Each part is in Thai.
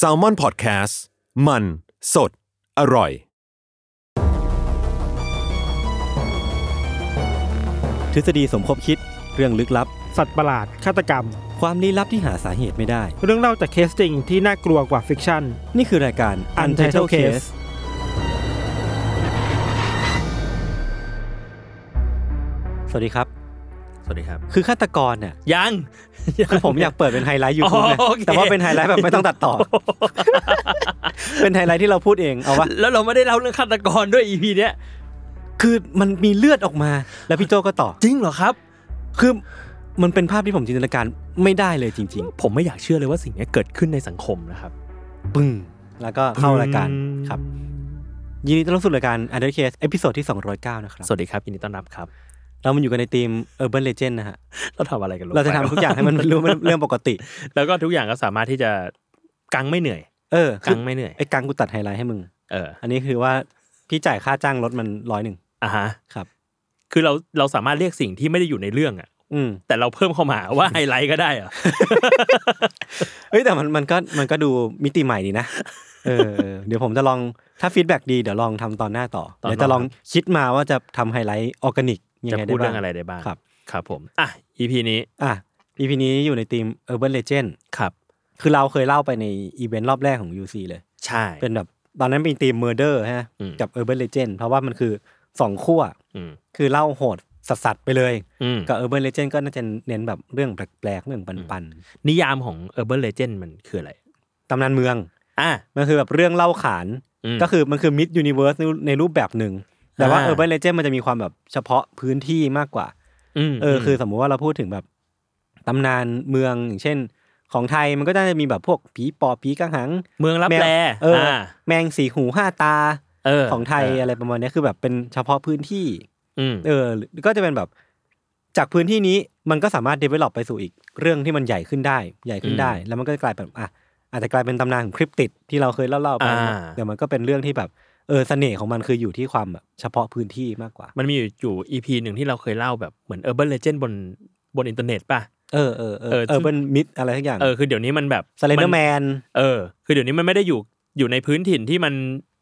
s a l m o n PODCAST มัน สด อร่อย ทฤษฎีสมคบคิดเรื่องลึกลับ สัตว์ประหลาด ฆาตกรรม ความลี้ลับที่หาสาเหตุไม่ได้ เรื่องเล่าจากเคสจริงที่น่ากลัวกว่า fiction นี่คือรายการ Untitled Case สวัสดีครับ สวัสดีครับ คือฆาตกรเนี่ยยังคือผมอยากเปิดเป็นไฮไลท์ยูทูบอ๋อเลยโอเคแต่ว่าเป็นไฮไลท์แบบไม่ต้องตัดต่อ เป็นไฮไลท์ที่เราพูดเองเอาวะแล้วเราไม่ได้เล่าเรื่องฆาตกรด้วย EP เนี้ยคือมันมีเลือดออกมา แล้วพี่โจก็ต่อจริงเหรอครับ คือมันเป็นภาพที่ผมจินตนาการไม่ได้เลยจริงผมไม่อยากเชื่อเลยว่าสิ่งเนี้ยเกิดขึ้นในสังคมนะครับๆปึ้งแล้วก็เข้ารายการครับ ยินดีต้อนรับสู่รายการ Untitled Case episode ที่ 209 นะครับ สวัสดีครับ ยินดีต้อนรับครับ เรามันอยู่กันในธีม Urban Legend นะฮะ เราทำอะไรกันลงเราจะไปทำทุกอย่างให้มันรู้เป็นเรื่องปกติ แล้วก็ทุกอย่างก็สามารถที่จะกังไม่เหนื่อย เออกังไม่เหนื่อยไอ้กังกูตัดไฮไลท์ให้มึง เออ อันนี้คือว่าพี่จ่ายค่าจ้างรถมันร้อยหนึ่งอะฮะ ครับ คือเราเราสามารถเรียกสิ่งที่ไม่ได้อยู่ในเรื่องอะอืมแต่เราเพิ่มเข้ามาว่าไฮไลท์ก็ได้เหรอเฮ้ยแต่มันมันก็มันก็ดูมิติใหม่ดีนะ เออเออเดี๋ยวผมจะลองถ้า feedback ดีเดี๋ยวลองทำตอนหน้าต่อตอนหน้าเดี๋ยวจะลองคิดมาว่าจะทำไฮไลท์ออร์แกนิกยัง จะไงพูดได้ดบ้างเรื่องอะไรได้บ้างครับครับผมอะ EP นี้อะ EP นี้อยู่ในทีม Urban Legend ครับคือเราเคยเล่าไปในอีเวนต์รอบแรกของ UC เลย ใช่ เป็นแบบตอนนั้นเป็นทีม Murder ฮะอืมกับ Urban Legend เพราะว่ามันคือสองขั้วอืมคือเล่าโหดสัสๆไปเลยอืมกับ Urban Legend ก็น่าจะเน้นแบบเรื่องแปลกๆเรื่องปันนิยามของ Urban Legend มันคืออะไรๆตำนานเมือง อะมันคือแบบเรื่องเล่าขานอืมก็คือมันคือ Mid Universe ในในรูปแบบหนึ่ง แต่ว่าอ่า Urban Legend มันจะมีความแบบเฉพาะพื้นที่มากกว่ามเออคือสมมุติว่าเราพูดถึงแบบตำนานเมืองอย่างเช่น ของไทยมันก็จะมีแบบพวกผีปอบผีกังหัง เมืองรับแมวแลเอออ แมงสีหูห้าตาเออของไทยอะไรประมาณเนี้ยคือแบบเป็นเฉพาะพื้นที่อืมเออหรือก็จะเป็นแบบ จากพื้นที่นี้มันก็สามารถ develop ไปสู่อีกเรื่องที่มันใหญ่ขึ้นได้ ใหญ่ขึ้นได้ แล้วมันก็จะกลายเป็นอะอาจจะกลายเป็นตำนานของ cryptid ที่เราเคยเล่าๆไปอ่าแต่มันก็เป็นเรื่องที่แบบ เออเสน่ห์ของมันคืออยู่ที่ความแบบเฉพาะพื้นที่มากกว่า มันมีอยู่อยู่ EP หนึ่งที่เราเคยเล่าแบบเหมือน Urban Legend บนบนอินเทอร์เน็ตป่ะ เออเออเออเออเออเป็น myth อะไรทุกอย่าง เออคือเดี๋ยวนี้มันแบบ Slender Man เออ คือเดี๋ยวนี้มันไม่ได้อยู่อยู่ในพื้นถิ่นที่มัน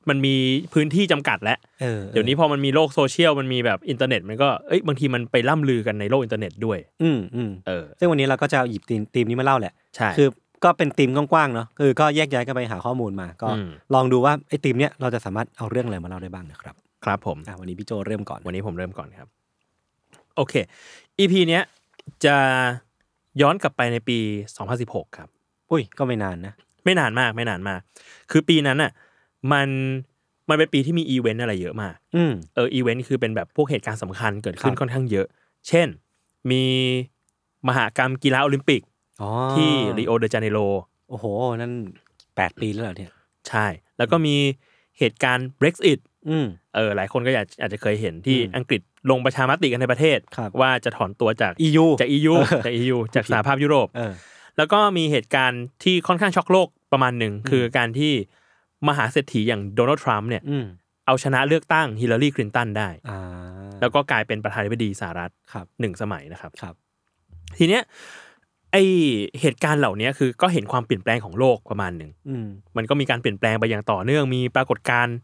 มันมีพื้นที่จำกัดแล้วเออเดี๋ยวนี้พอมันมีโลกโซเชียลมันมีแบบอินเทอร์เน็ตมันก็เอ้ยบางทีมันไปล่ำลือกันในโลกอินเทอร์เน็ตด้วย อืมอืมเออซึ่งวันนี้เราก็จะหยิบธีมธีมนี้มาเล่าแหละ ใช่ คือ ก็เป็นธีมกว้างๆเนาะคือก็แยกย้ายกันไปหาข้อมูลมา ก็อืมลองดูว่าไอ้ธีมเนี้ยเราจะสามารถเอาเรื่องอะไรมาเล่าได้บ้างนะครับ ครับผมอะวันนี้พี่โจเริ่มก่อนวันนี้ผมเริ่มก่อนครับ โอเค EP เนี้ยจะย้อนกลับไปในปี 2016 ครับ อุ้ยก็ไม่นานนะ ไม่นานมากไม่นานมาก คือปีนั้นอะมันมันเป็นปีที่มีอีเวนต์อะไรเยอะมากอืมเอออีเวนต์คือเป็นแบบพวกเหตุการณ์สำคัญเกิดขึ้นครับค่อนข้างเยอะ เช่น มีมหากรรมกีฬาโอลิมปิกอ๋อ ที่ริโอเดจาเนโรโอ้โห นั่นแปดปีแล้วเหรอเนี่ย ใช่ แล้วก็มีเหตุการณ์ Brexit อืมเออ หลายคนก็อาจอาจจะเคยเห็นที่อืมอังกฤษลงประชามติกันในประเทศครับว่าจะถอนตัวจาก EU จาก EU เออจาก EU จากสหภาพยุโรปเออแล้วก็มีเหตุการณ์ที่ค่อนข้างช็อกโลกประมาณหนึ่งคือการที่มหาเศรษฐีอย่างโดนัลด์ทรัมป์เนี่ยอืมเอาชนะเลือกตั้งฮิลลารีคลินตันได้อ่าแล้วก็กลายเป็นประธานาธิบดีสหรัฐครับหนึ่งสมัยนะครับครับทีเนี้ย ไอเหตุการณ์เหล่านี้คือก็เห็นความเปลี่ยนแปลงของโลกประมาณหนึ่งอืมมันก็มีการเปลี่ยนแปลงไปอย่างต่อเนื่องมีปรากฏการณ์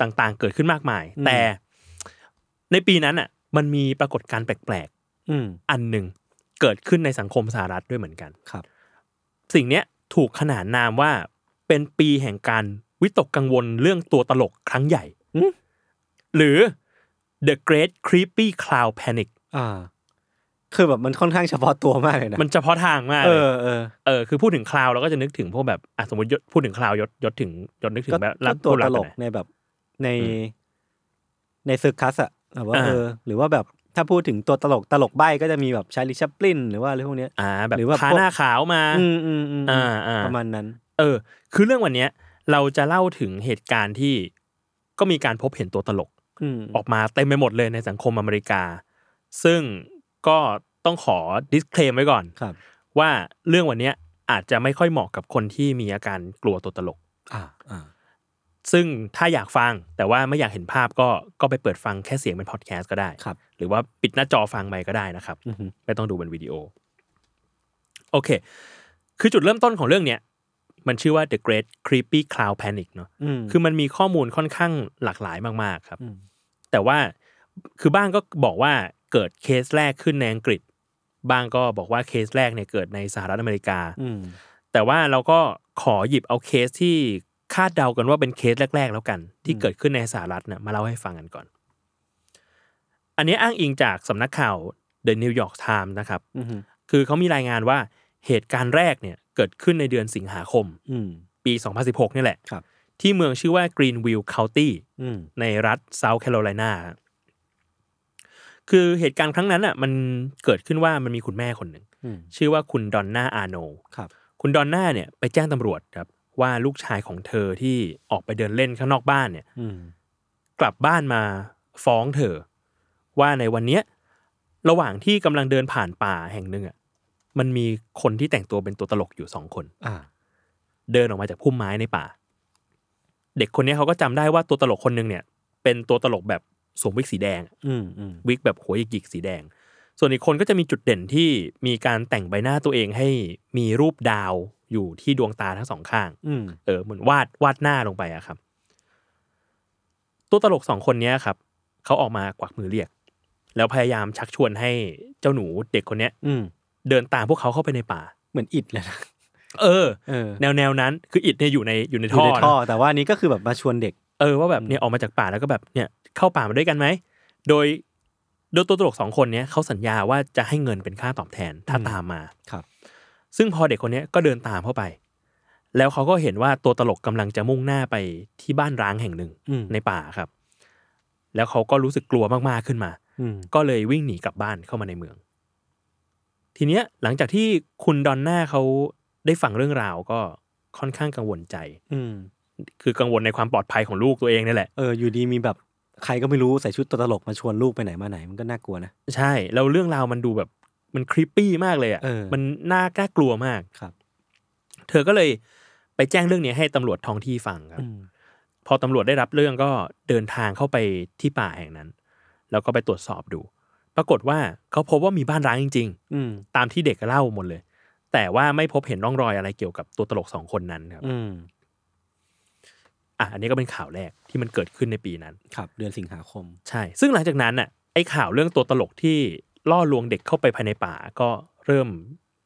ต่างๆ เกิดขึ้นมากมายอืมแต่ในปีนั้นอะ มันมีปรากฏการณ์แปลกอืมๆอันหนึ่งเกิดขึ้นในสังคมสหรัฐด้วยเหมือนกันครับ สิ่งเนี้ยถูกขนานนามว่าเป็นปีแห่งการวิตกกังวลเรื่องตัวตลกครั้งใหญ่อืมหรือ The Great Creepy Cloud Panic อ่า คือแบบมันค่อนข้างเฉพาะตัวมากเลยนะมันเฉพาะทางมากเอเลยอเออเออคือพูดถึงคลาวเราก็จะนึกถึงพวกแบบอะสมมติยศพูดถึงคลาวยศยศถึงยศนึกถึงก็แบบก็ตัวผู้ตรับลกอะนะในแบบในอืมในซึกคัสอะแบบว่าอ่าเออ หรือว่าแบบถ้าพูดถึงตัวตลกตลกใบ้ก็จะมีแบบชาลิชัปลินหรือว่าอะไรพวกเนี้ยอ่าแบบหรือว่าทาพวกหน้าขาวมาอืมอืมอืมอ่าอ่าประมาณนั้น เออ คือเรื่องวันเนี้ย เราจะเล่าถึงเหตุการณ์ที่ก็มีการพบเห็นตัวตลกอืมออกมาเต็มไปหมดเลยในสังคมอเมริกา ซึ่ง ก็ต้องขอ disclaim ไว้ก่อนครับ ว่าเรื่องวันเนี้ยอาจจะไม่ค่อยเหมาะกับคนที่มีอาการกลัวตัวตลก อ่าอ่าซึ่งถ้าอยากฟังแต่ว่าไม่อยากเห็นภาพก็ก็ไปเปิดฟังแค่เสียงเป็นพอดแคสต์ก็ได้ครับ หรือว่าปิดหน้าจอฟังไปก็ได้นะครับอือฮึไม่ต้องดูเป็นวิดีโอ โอเค คือจุดเริ่มต้นของเรื่องเนี้ยมันชื่อว่า The Great Creepy Cloud Panic เนอะอืมคือมันมีข้อมูลค่อนข้างหลากหลายมาก ๆ ครับอืมแต่ว่าคือบ้างก็บอกว่า เกิดเคสแรกขึ้นในอังกฤษ บ้างก็บอกว่าเคสแรกเนี่ยเกิดในสหรัฐอเมริกาอืมแต่ว่าเราก็ขอหยิบเอาเคสที่คาดเดากันว่าเป็นเคสแรก ๆ แล้วกัน ที่เกิดขึ้นในสหรัฐเนี่ยมาเล่าให้ฟังกันก่อน อันนี้อ้างอิงจากสำนักข่าว The New York Times นะครับอืมคือเขามีรายงานว่าเหตุการณ์แรกเนี่ยเกิดขึ้นในเดือนสิงหาคมอืมปี 2016 นี่แหละครับที่เมืองชื่อว่า Greenville County อืมในรัฐเซาท์แคโรไลนา คือเหตุการณ์ครั้งนั้นอะมันเกิดขึ้นว่ามันมีคุณแม่คนหนึ่งอืมชื่อว่าคุณดอนน่าอาโนครับคุณดอนน่าเนี่ยไปแจ้งตำรวจครับ ว่าลูกชายของเธอที่ออกไปเดินเล่นข้างนอกบ้านเนี่ยอืมกลับบ้านมาฟ้องเธอ ว่าในวันเนี้ยระหว่างที่กำลังเดินผ่านป่าแห่งหนึ่งอะมันมีคนที่แต่งตัวเป็นตัวตลกอยู่สองคนอ่า เดินออกมาจากพุ่มไม้ในป่า เด็กคนนี้เขาก็จำได้ว่าตัวตลกคนหนึ่งเนี่ย เป็นตัวตลกแบบ สวมวิกสีแดงอืมอืมวิกแบบหัวหยิกๆสีแดง ส่วนอีกคนก็จะมีจุดเด่นที่มีการแต่งใบหน้าตัวเองให้มีรูปดาวอยู่ที่ดวงตาทั้งสองข้างอืมเออเหมือนวาดวาดหน้าลงไปอะครับ ตัวตลกสองคนเนี้ยครับเขาออกมากวักมือเรียก แล้วพยายามชักชวนให้เจ้าหนูเด็กคนเนี้ย อืมเดินตามพวกเขาเข้าไปในป่า เหมือนอิดเลยนะเออเออแนวแนวนั้นคืออิดเนี่ยอยู่ในอยู่ในอท่ยู่อในนะท่อ แต่ว่าอันนี้ก็คือแบบมาชวนเด็ก เออว่าแบบเนี่ยออกมาจากป่าแล้วก็แบบเนี่ยเข้าป่ามาด้วยกันไหมโดยโดยตัวตลกสองคนเนี้ยเขาสัญญาว่าจะให้เงินเป็นค่าตอบแทนถ้าอืมตามมาครับ ซึ่งพอเด็กคนเนี้ยก็เดินตามเข้าไป แล้วเขาก็เห็นว่าตัวตลกกำลังจะมุ่งหน้าไปที่บ้านร้างแห่งหนึ่งอืมในป่าครับ แล้วเขาก็รู้สึกกลัวมากๆขึ้นมาอืมก็เลยวิ่งหนีกลับบ้านเข้ามาในเมือง ทีเนี้ยหลังจากที่คุณดอนน่าเขาได้ฟังเรื่องราวก็ค่อนข้างกังวลใจ อืม คือกังวลในความปลอดภัยของลูกตัวเองนี่แหละเอออยู่ดีมีแบบใครก็ไม่รู้ใส่ชุดตัวตลกมาชวนลูกไปไหนมาไหนมันก็น่ากลัวนะใช่แล้วเรื่องราวมันดูแบบมันครีปปี้มากเลยอะเออมันน่าน่ากลัวมากครับ เธอก็เลยไปแจ้งเรื่องนี้ให้ตำรวจท้องที่ฟังครับอืมพอตำรวจได้รับเรื่องก็เดินทางเข้าไปที่ป่าแห่งนั้น แล้วก็ไปตรวจสอบดู ปรากฏว่าเขาพบว่ามีบ้านร้างจริงอืมๆตามที่เด็กเล่าหมดเลย แต่ว่าไม่พบเห็นร่องรอยอะไรเกี่ยวกับตัวตลกสองคนนั้นครับ อืมอะอันนี้ก็เป็นข่าวแรกที่มันเกิดขึ้นในปีนั้น ครับ เดือนสิงหาคม ใช่ ซึ่งหลังจากนั้นน่ะไอ้ข่าวเรื่องตัวตลกที่ล่อลวงเด็กเข้าไปภายในป่าก็เริ่ม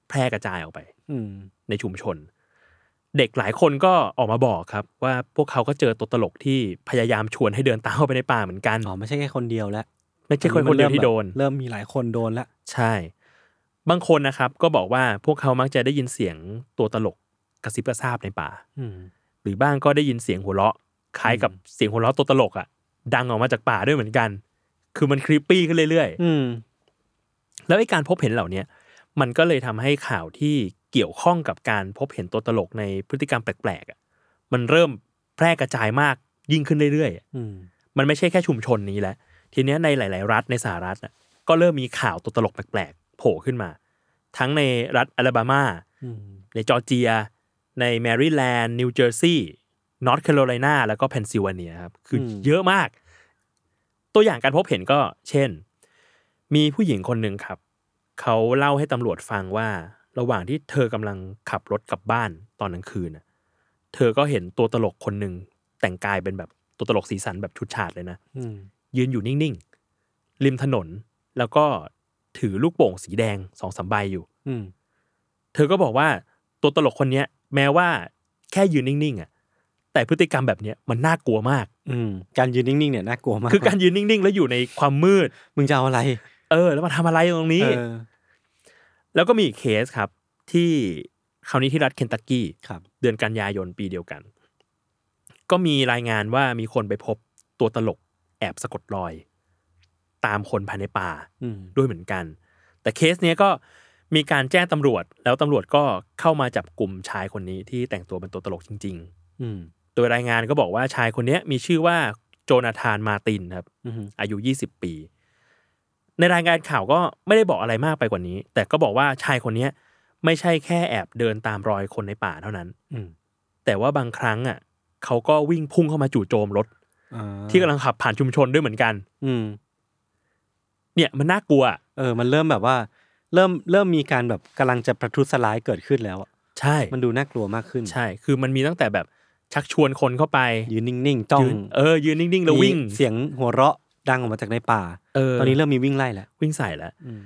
แพร่กระจายออกไป อืม ในชุมชน เด็กหลายคนก็ออกมาบอกครับ ว่าพวกเขาก็เจอตัวตลกที่พยายามชวนให้เดินตามเข้าไปในป่าเหมือนกัน อ๋อไม่ใช่แค่คนเดียวแล้วไม่ใช่คนคนเดียวที่โดน เริ่มมีหลายคนโดนแล้ว ใช่ บางคนนะครับ ก็บอกว่าพวกเขามักจะได้ยินเสียงตัวตลกกระซิบกระซาบในป่า อืม หรือบ้างก็ได้ยินเสียงหัวเราะคล้ายกับเสียงหัวเราะตัวตลกอะ ดังออกมาจากป่าด้วยเหมือนกัน คือมันครีปปี้ขึ้นเรื่อยๆอืมแล้วไอ้การพบเห็นเหล่าเนี้ยมันก็เลยทำให้ข่าวที่เกี่ยวข้องกับการพบเห็นตัวตลกในพฤติกรรมแปลกๆอะมันเริ่มแพร่กระจายมากยิ่งขึ้นเรื่อยๆอะอืมมันไม่ใช่แค่ชุมชนนี้แล้วทีเนี้ยในหลาย ๆ รัฐในสหรัฐอะก็เริ่มมีข่าวตัวตลกแปลกๆโผล่ขึ้นมา ทั้งในรัฐอลาบามาอืมในจอร์เจีย ในแมริแลนด์นิวเจอร์ซีย์นอร์ทแคโรไลนาแล้วก็เพนซิลเวเนียครับคืออเยอะมาก ตัวอย่างการพบเห็นก็เช่น มีผู้หญิงคนหนึ่งครับ เขาเล่าให้ตำรวจฟังว่า ระหว่างที่เธอกำลังขับรถกลับบ้านตอนกลางคืนน่ะเธอก็เห็นตัวตลกคนหนึ่งแต่งกายเป็นแบบตัวตลกสีสันแบบชุดฉาดเลยนะอืมยืนอยู่นิ่งๆริมถนนแล้วก็ถือลูกโป่งสีแดงสองสามใบอยู่อืมเธอก็บอกว่าตัวตลกคนเนี้ย แม้ว่าแค่ยืนนิ่งๆอะแต่พฤติกรรมแบบเนี้ยมันน่ากลัวมาก อืมการยืนนิ่งๆเนี่ยน่ากลัวมาก คือการยืนนิ่งๆ แล้วอยู่ในความมืด มึงจะเอาอะไร เออ แล้วมาทำอะไรตรงนี้เออแล้วก็มีอีกเคสครับ ที่คราวนี้ที่รัฐเคนตักกี้ครับ เดือนกันยายนปีเดียวกัน ก็มีรายงานว่ามีคนไปพบตัวตลกแอบสะกดรอย ตามคนภายในป่าอืมด้วยเหมือนกัน แต่เคสเนี้ยก็ มีการแจ้งตำรวจ แล้วตำรวจก็เข้ามาจับกลุ่มชายคนนี้ที่แต่งตัวเป็นตัวตลกจริงอืมๆโดยรายงานก็บอกว่าชายคนเนี้ยมีชื่อว่าโจนาธานมาร์ตินครับอืมอายุ 20 ปี ในรายงานข่าวก็ไม่ได้บอกอะไรมากไปกว่านี้ แต่ก็บอกว่าชายคนเนี้ยไม่ใช่แค่แอบเดินตามรอยคนในป่าเท่านั้นอืมแต่ว่าบางครั้งอะเขาก็วิ่งพุ่งเข้ามาจู่โจมรถอ่าที่กำลังขับผ่านชุมชนด้วยเหมือนกัน อืมเนี่ยมันน่ากลัว เออ มันเริ่มแบบว่า เริ่มเริ่มมีการแบบกำลังจะประทุษร้ายเกิดขึ้นแล้วอะใช่ มันดูน่ากลัวมากขึ้น ใช่ คือมันมีตั้งแต่แบบชักชวนคนเข้าไป ยืนนิ่งๆจ้องยืนเออยืนนิ่งๆแล้ววิ่งมีเสียงหัวเราะดังออกมาจากในป่าเออตอนนี้เริ่มมีวิ่งไล่แล้ววิ่งใส่แล้วอืม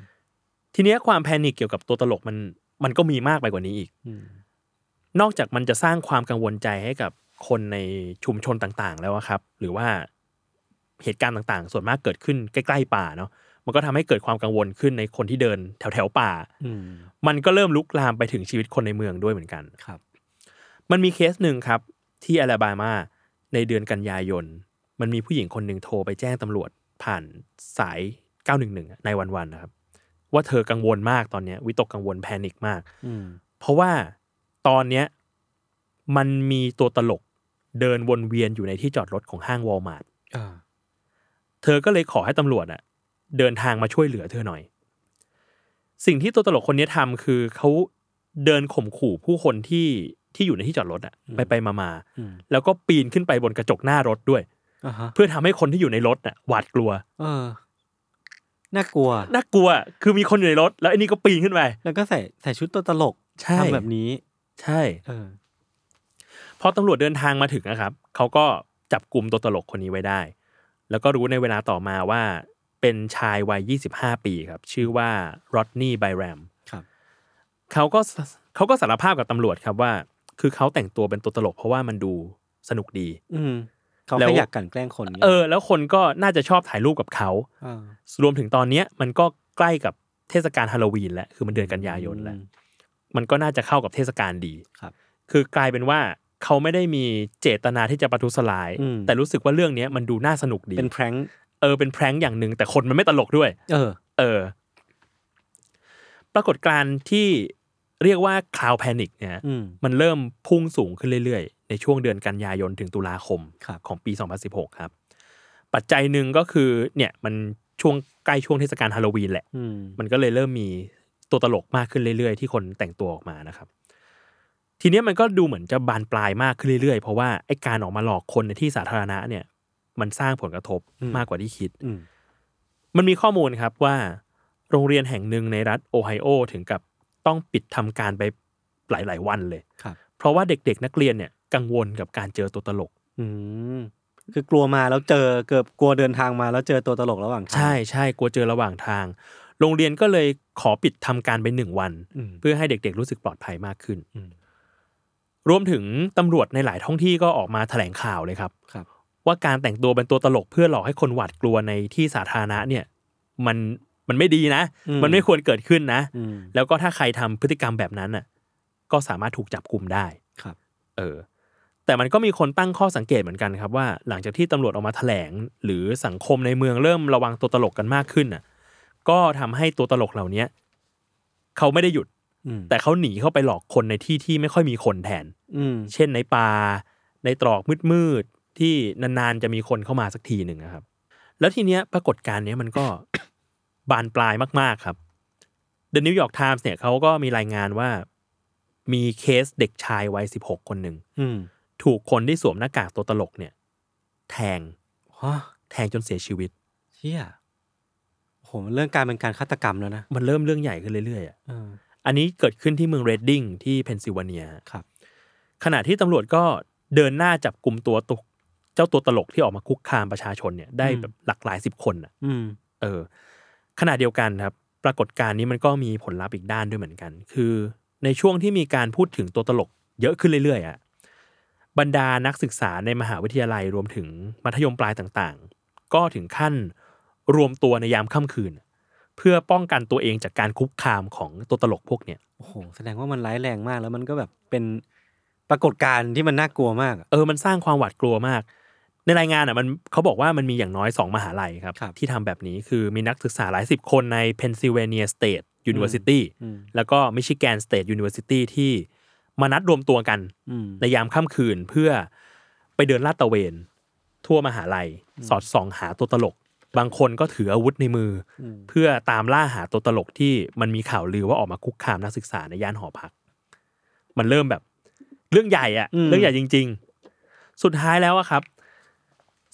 ทีเนี้ยความแพนิคเกี่ยวกับตัวตลกมันมันก็มีมากไปกว่านี้อีกอืมนอกจากมันจะสร้างความกังวลใจให้กับคนในชุมชนต่างๆ แล้วอะครับ หรือว่าเหตุการณ์ต่างๆ ส่วนมากเกิดขึ้นใกล้ๆป่าเนาะ มันก็ทำให้เกิดความกังวลขึ้นในคนที่เดินแถวๆป่าอืมมันก็เริ่มลุกลามไปถึงชีวิตคนในเมืองด้วยเหมือนกันครับ มันมีเคสหนึ่งครับ ที่อลาบามาในเดือนกันยายน มันมีผู้หญิงคนหนึ่งโทรไปแจ้งตำรวจผ่านสาย 911 ในวันๆนะครับ ว่าเธอกังวลมากตอนเนี้ยวิตกกังวล panic มากอืมเพราะว่าตอนเนี้ยมันมีตัวตลกเดินวนเวียนอยู่ในที่จอดรถของห้างวอลมาร์ทอ่าเธอก็เลยขอให้ตำรวจอะ เดินทางมาช่วยเหลือเธอหน่อย สิ่งที่ตัวตลกคนนี้ทำคือเขาเดินข่มขู่ผู้คนที่ที่อยู่ในที่จอดรถอะไปไปมามาอืมแล้วก็ปีนขึ้นไปบนกระจกหน้ารถด้วยอ่าฮะเพื่อทำให้คนที่อยู่ในรถอะหวาดกลัว เออน่ากลัวน่ากลัว คือมีคนอยู่ในรถ แล้วไอ้นี่ก็ปีนขึ้นไปแล้วก็ใส่ใส่ชุดตัวตลกใช่ทำแบบนี้ ใช่เออพอตำรวจเดินทางมาถึงนะครับเขาก็จับกลุ่มตัวตลกคนนี้ไว้ได้ แล้วก็รู้ในเวลาต่อมาว่า เป็นชายวัย 25 ปีครับ ชื่อว่ารอดนี่ไบแรมครับเขาก็สเขาก็สารภาพกับตำรวจครับว่า คือเขาแต่งตัวเป็นตัวตลกเพราะว่ามันดูสนุกดี อืมเขาแล้วแค่อยากกลันแกล้งคนนี่ยเออ แล้วคนก็น่าจะชอบถ่ายรูปกับเขาอ่ารวมถึงตอนเนี้ยมันก็ใกล้กับเทศกาลฮาโลวีนแล้วคือมันเดือนกันยายนแล้วมันก็น่าจะเข้ากับเทศกาลดีครับ คือกลายเป็นว่าเขาไม่ได้มีเจตนาที่จะประทุษร้ายอืมแต่รู้สึกว่าเรื่องเนี้ยมันดูน่าสนุกดี เป็น prank เออเป็น prank อย่างหนึ่งแต่คนมันไม่ตลกด้วย เออ เออ ปรากฏการณ์ที่เรียกว่า clown panic เนี่ยอืม มันเริ่มพุ่งสูงขึ้นเรื่อยๆ ในช่วงเดือนกันยายนถึงตุลาคมครับ ของปี 2016 ครับ ปัจจัยหนึ่งก็คือเนี่ยมันช่วงใกล้ช่วงเทศกาลฮาโลวีนแหละ อืม มันก็เลยเริ่มมีตัวตลกมากขึ้นเรื่อยๆ ที่คนแต่งตัวออกมานะครับ ทีเนี้ยมันก็ดูเหมือนจะบานปลายมากขึ้นเรื่อยๆ เพราะว่าไอ้การออกมาหลอกคนในที่สาธารณะเนี่ย มันสร้างผลกระทบมากกว่าที่คิดอืมมันมีข้อมูลครับว่า โรงเรียนแห่งหนึ่งในรัฐโอไฮโอถึงกับต้องปิดทำการไปหลาย ๆ วันเลยครับเพราะว่าเด็ก ๆ นักเรียนเนี่ย กังวลกับการเจอตัวตลก อืมคือกลัวมาแล้วเจอเกือบกลัวเดินทางมาแล้วเจอตัวตลกระหว่างทางใช่ใช่กลัวเจอระหว่างทาง โรงเรียนก็เลยขอปิดทำการไปหนึ่งวันอืมเพื่อให้เด็ก ๆ รู้สึกปลอดภัยมากขึ้นอืมรวมถึงตำรวจในหลายท้องที่ก็ออกมาแถลงข่าวเลยครับครับ ว่าการแต่งตัวเป็นตัวตลกเพื่อหลอกให้คนหวาดกลัวในที่สาธารณะเนี่ย มันมันไม่ดีนะอืมมันไม่ควรเกิดขึ้นนะอืมแล้วก็ถ้าใครทำพฤติกรรมแบบนั้นน่ะ ก็สามารถถูกจับกลุ่มได้ครับ เออ แต่มันก็มีคนตั้งข้อสังเกตเหมือนกันครับว่า หลังจากที่ตำรวจออกมาแถลง หรือสังคมในเมืองเริ่มระวังตัวตลกกันมากขึ้นน่ะ ก็ทำให้ตัวตลกเหล่าเนี้ยเขาไม่ได้หยุดอืมแต่เขาหนีเข้าไปหลอกคนในที่ที่ไม่ค่อยมีคนแทนอืมเช่นในป่า ในตรอกมืดๆ ที่นานๆจะมีคนเข้ามาสักทีหนึ่งนะครับ แล้วทีเนี้ยปรากฏการณ์เนี้ยมันก็บานปลายมากๆครับ The New York Times เนี่ยเขาก็มีรายงานว่ามีเคสเด็กชายวัยสิบหกคนหนึ่งอืมถูกคนที่สวมหน้ากากตัวตลกเนี่ย แทงฮะแทงจนเสียชีวิตเชี่ยโอ้โหมันเรื่องการเป็นการฆาตกรรมแล้วนะ มันเริ่มเรื่องใหญ่ขึ้นเรื่อยๆอะเอออันนี้เกิดขึ้นที่เมืองเรดดิ้งที่เพนซิลเวเนียครับ ขณะที่ตำรวจก็เดินหน้าจับกลุ่มตัวตุก เจ้าตัวตลกที่ออกมาคุกคามประชาชนเนี่ยได้อืมแบบหลักหลายสิบคนอะอืมเออ ขณะเดียวกันครับ ปรากฏการณ์นี้มันก็มีผลลัพธ์อีกด้านด้วยเหมือนกัน คือในช่วงที่มีการพูดถึงตัวตลกเยอะขึ้นเรื่อยๆอะบรรดานักศึกษาในมหาวิทยาลัยรวมถึงมัธยมปลายต่างๆ ก็ถึงขั้นรวมตัวในยามค่ำคืน เพื่อป้องกันตัวเองจากการคุกคามของตัวตลกพวกเนี้ยโอ้โหแสดงว่ามันร้ายแรงมากแล้วมันก็แบบเป็นปรากฏการณ์ที่มันน่ากลัวมากอะเออมันสร้างความหวาดกลัวมาก ในรายงานอะมันเขาบอกว่ามันมีอย่างน้อยสองมหาลัยครับครับที่ทำแบบนี้คือมีนักศึกษาหลายสิบคนใน Pennsylvania State University อืมแล้วก็ Michigan State University ที่มานัดรวมตัวกันอืมในยามค่ำคืนเพื่อไปเดินลาดตระเวน ทั่วมหาลัย สอดส่องหาตัวตลก บางคนก็ถืออาวุธในมืออเพื่อตามล่าหาตัวตลกที่มันมีข่าวลือว่าออกมาคุกคามนักศึกษาในย่านหอพัก มันเริ่มแบบ เรื่องใหญ่อะอืมเรื่องใหญ่จริง ๆ สุดท้ายแล้วอะครับ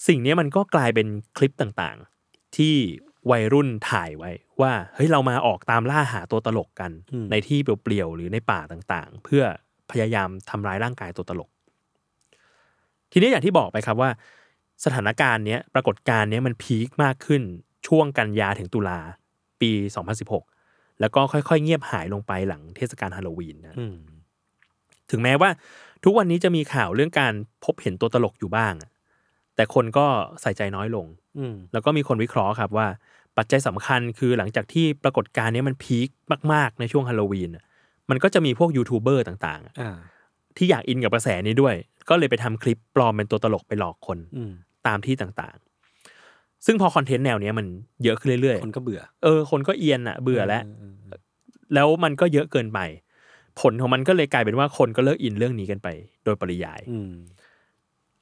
สิ่งนี้มันก็กลายเป็นคลิปต่างๆ ที่วัยรุ่นถ่ายไว้ว่าเฮ้ยเรามาออกตามล่าหาตัวตลกกัน ในที่เปลี่ยวๆหรือในป่าต่างๆ เพื่อพยายามทำร้ายร่างกายตัวตลก ทีนี้อย่างที่บอกไปครับว่า สถานการณ์เนี้ยปรากฏการณ์เนี้ยมันพีคมากขึ้นช่วงกันยาถึงตุลาปี 2016 แล้วก็ค่อยๆ เงียบหายลงไปหลังเทศกาลฮาโลวีนนะอืมถึงแม้ว่าทุกวันนี้จะมีข่าวเรื่องการพบเห็นตัวตลกอยู่บ้างอะ แต่คนก็ใส่ใจน้อยลง อืมแล้วก็มีคนวิเคราะห์ครับว่า ปัจจัยสำคัญคือหลังจากที่ปรากฏการณ์เนี้ยมันพีคมาก ๆ ในช่วงฮาโลวีนอะมันก็จะมีพวกยูทูบเบอร์ต่างๆอะอ่าที่อยากอินกับกระแสนี้ด้วย ก็เลยไปทำคลิปปลอมเป็นตัวตลกไปหลอกคนอืมตามที่ต่างๆ ซึ่งพอคอนเทนต์แนวเนี้ยมันเยอะขึ้นเรื่อยคนก็เบื่อๆเออ คนก็เอียนอะ เบื่อแล้วเออเออแล้วมันก็เยอะเกินไป ผลของมันก็เลยกลายเป็นว่าคนก็เลิกอินเรื่องนี้กันไป โดยปริยายอืม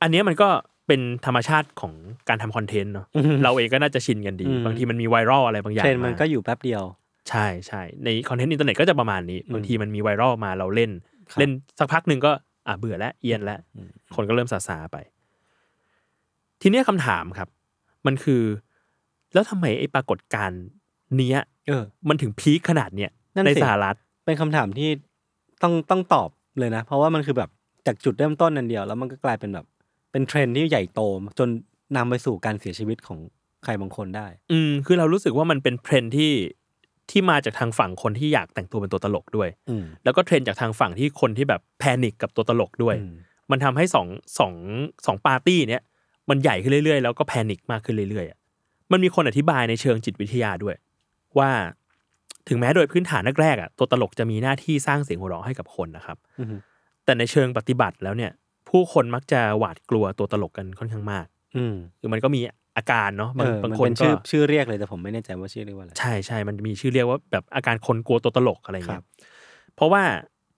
อันเนี้ยมันก็ เป็นธรรมชาติของการทำคอนเทนต์เนาะอืมเราเองก็น่าจะชินกันดี อืม บางทีมันมีไวรัลอะไรบางอย่างเทรนด์มันมาก็อยู่แป๊บเดียว ใช่ใช่ในคอนเทนต์อินเทอร์เน็ตก็จะประมาณนี้อืมบางทีมันมีไวรัลมาเราเล่น ครับเล่นสักพักหนึ่งก็อะเบื่อแล้วเอียนแล้ว อืม คนก็เริ่มซาซาไป ทีเนี้ยคำถามครับ มันคือ แล้วทำไมไอ้ปรากฏการณ์เนี้ย เออ มันถึง peak ขนาดเนี้ยนั่นในสิสหรัฐ เป็นคำถามที่ต้องต้องตอบเลยนะ เพราะว่ามันคือแบบจากจุดเริ่มต้นอันเดียว แล้วมันก็กลายเป็นแบบ เป็นเทรนด์ที่ใหญ่โตจนนำไปสู่การเสียชีวิตของใครบางคนได้ อืมคือเรารู้สึกว่ามันเป็นเทรนด์ที่ที่มาจากทางฝั่งคนที่อยากแต่งตัวเป็นตัวตลกด้วยอืมแล้วก็เทรนด์จากทางฝั่งที่คนที่แบบ panic กับตัวตลกด้วยอืมมันทำให้สองสองสองปาร์ตี้เนี้ยมันใหญ่ขึ้นเรื่อยๆ แล้วก็แพนิคมากขึ้นเรื่อยๆอะมันมีคนอธิบายในเชิงจิตวิทยาด้วย ว่าถึงแม้โดยพื้นฐานแรกๆอะตัวตลกจะมีหน้าที่สร้างเสียงหัวเราะให้กับคนนะครับอืมแต่ในเชิงปฏิบัติแล้วเนี่ย ผู้คนมักจะหวาดกลัวตัวตลกกันค่อนข้างมาก อืมคือมันก็มีอาการเนาะบางเออบางมันคนเป็นก็ชื่อชื่อเรียกเลยแต่ผมไม่แน่ใจว่าชื่อเรียกว่าอะไรใช่ใช่มันมีชื่อเรียกว่าแบบอาการคนกลัวตัวตลกอะไรครัเงี้บยเพราะว่า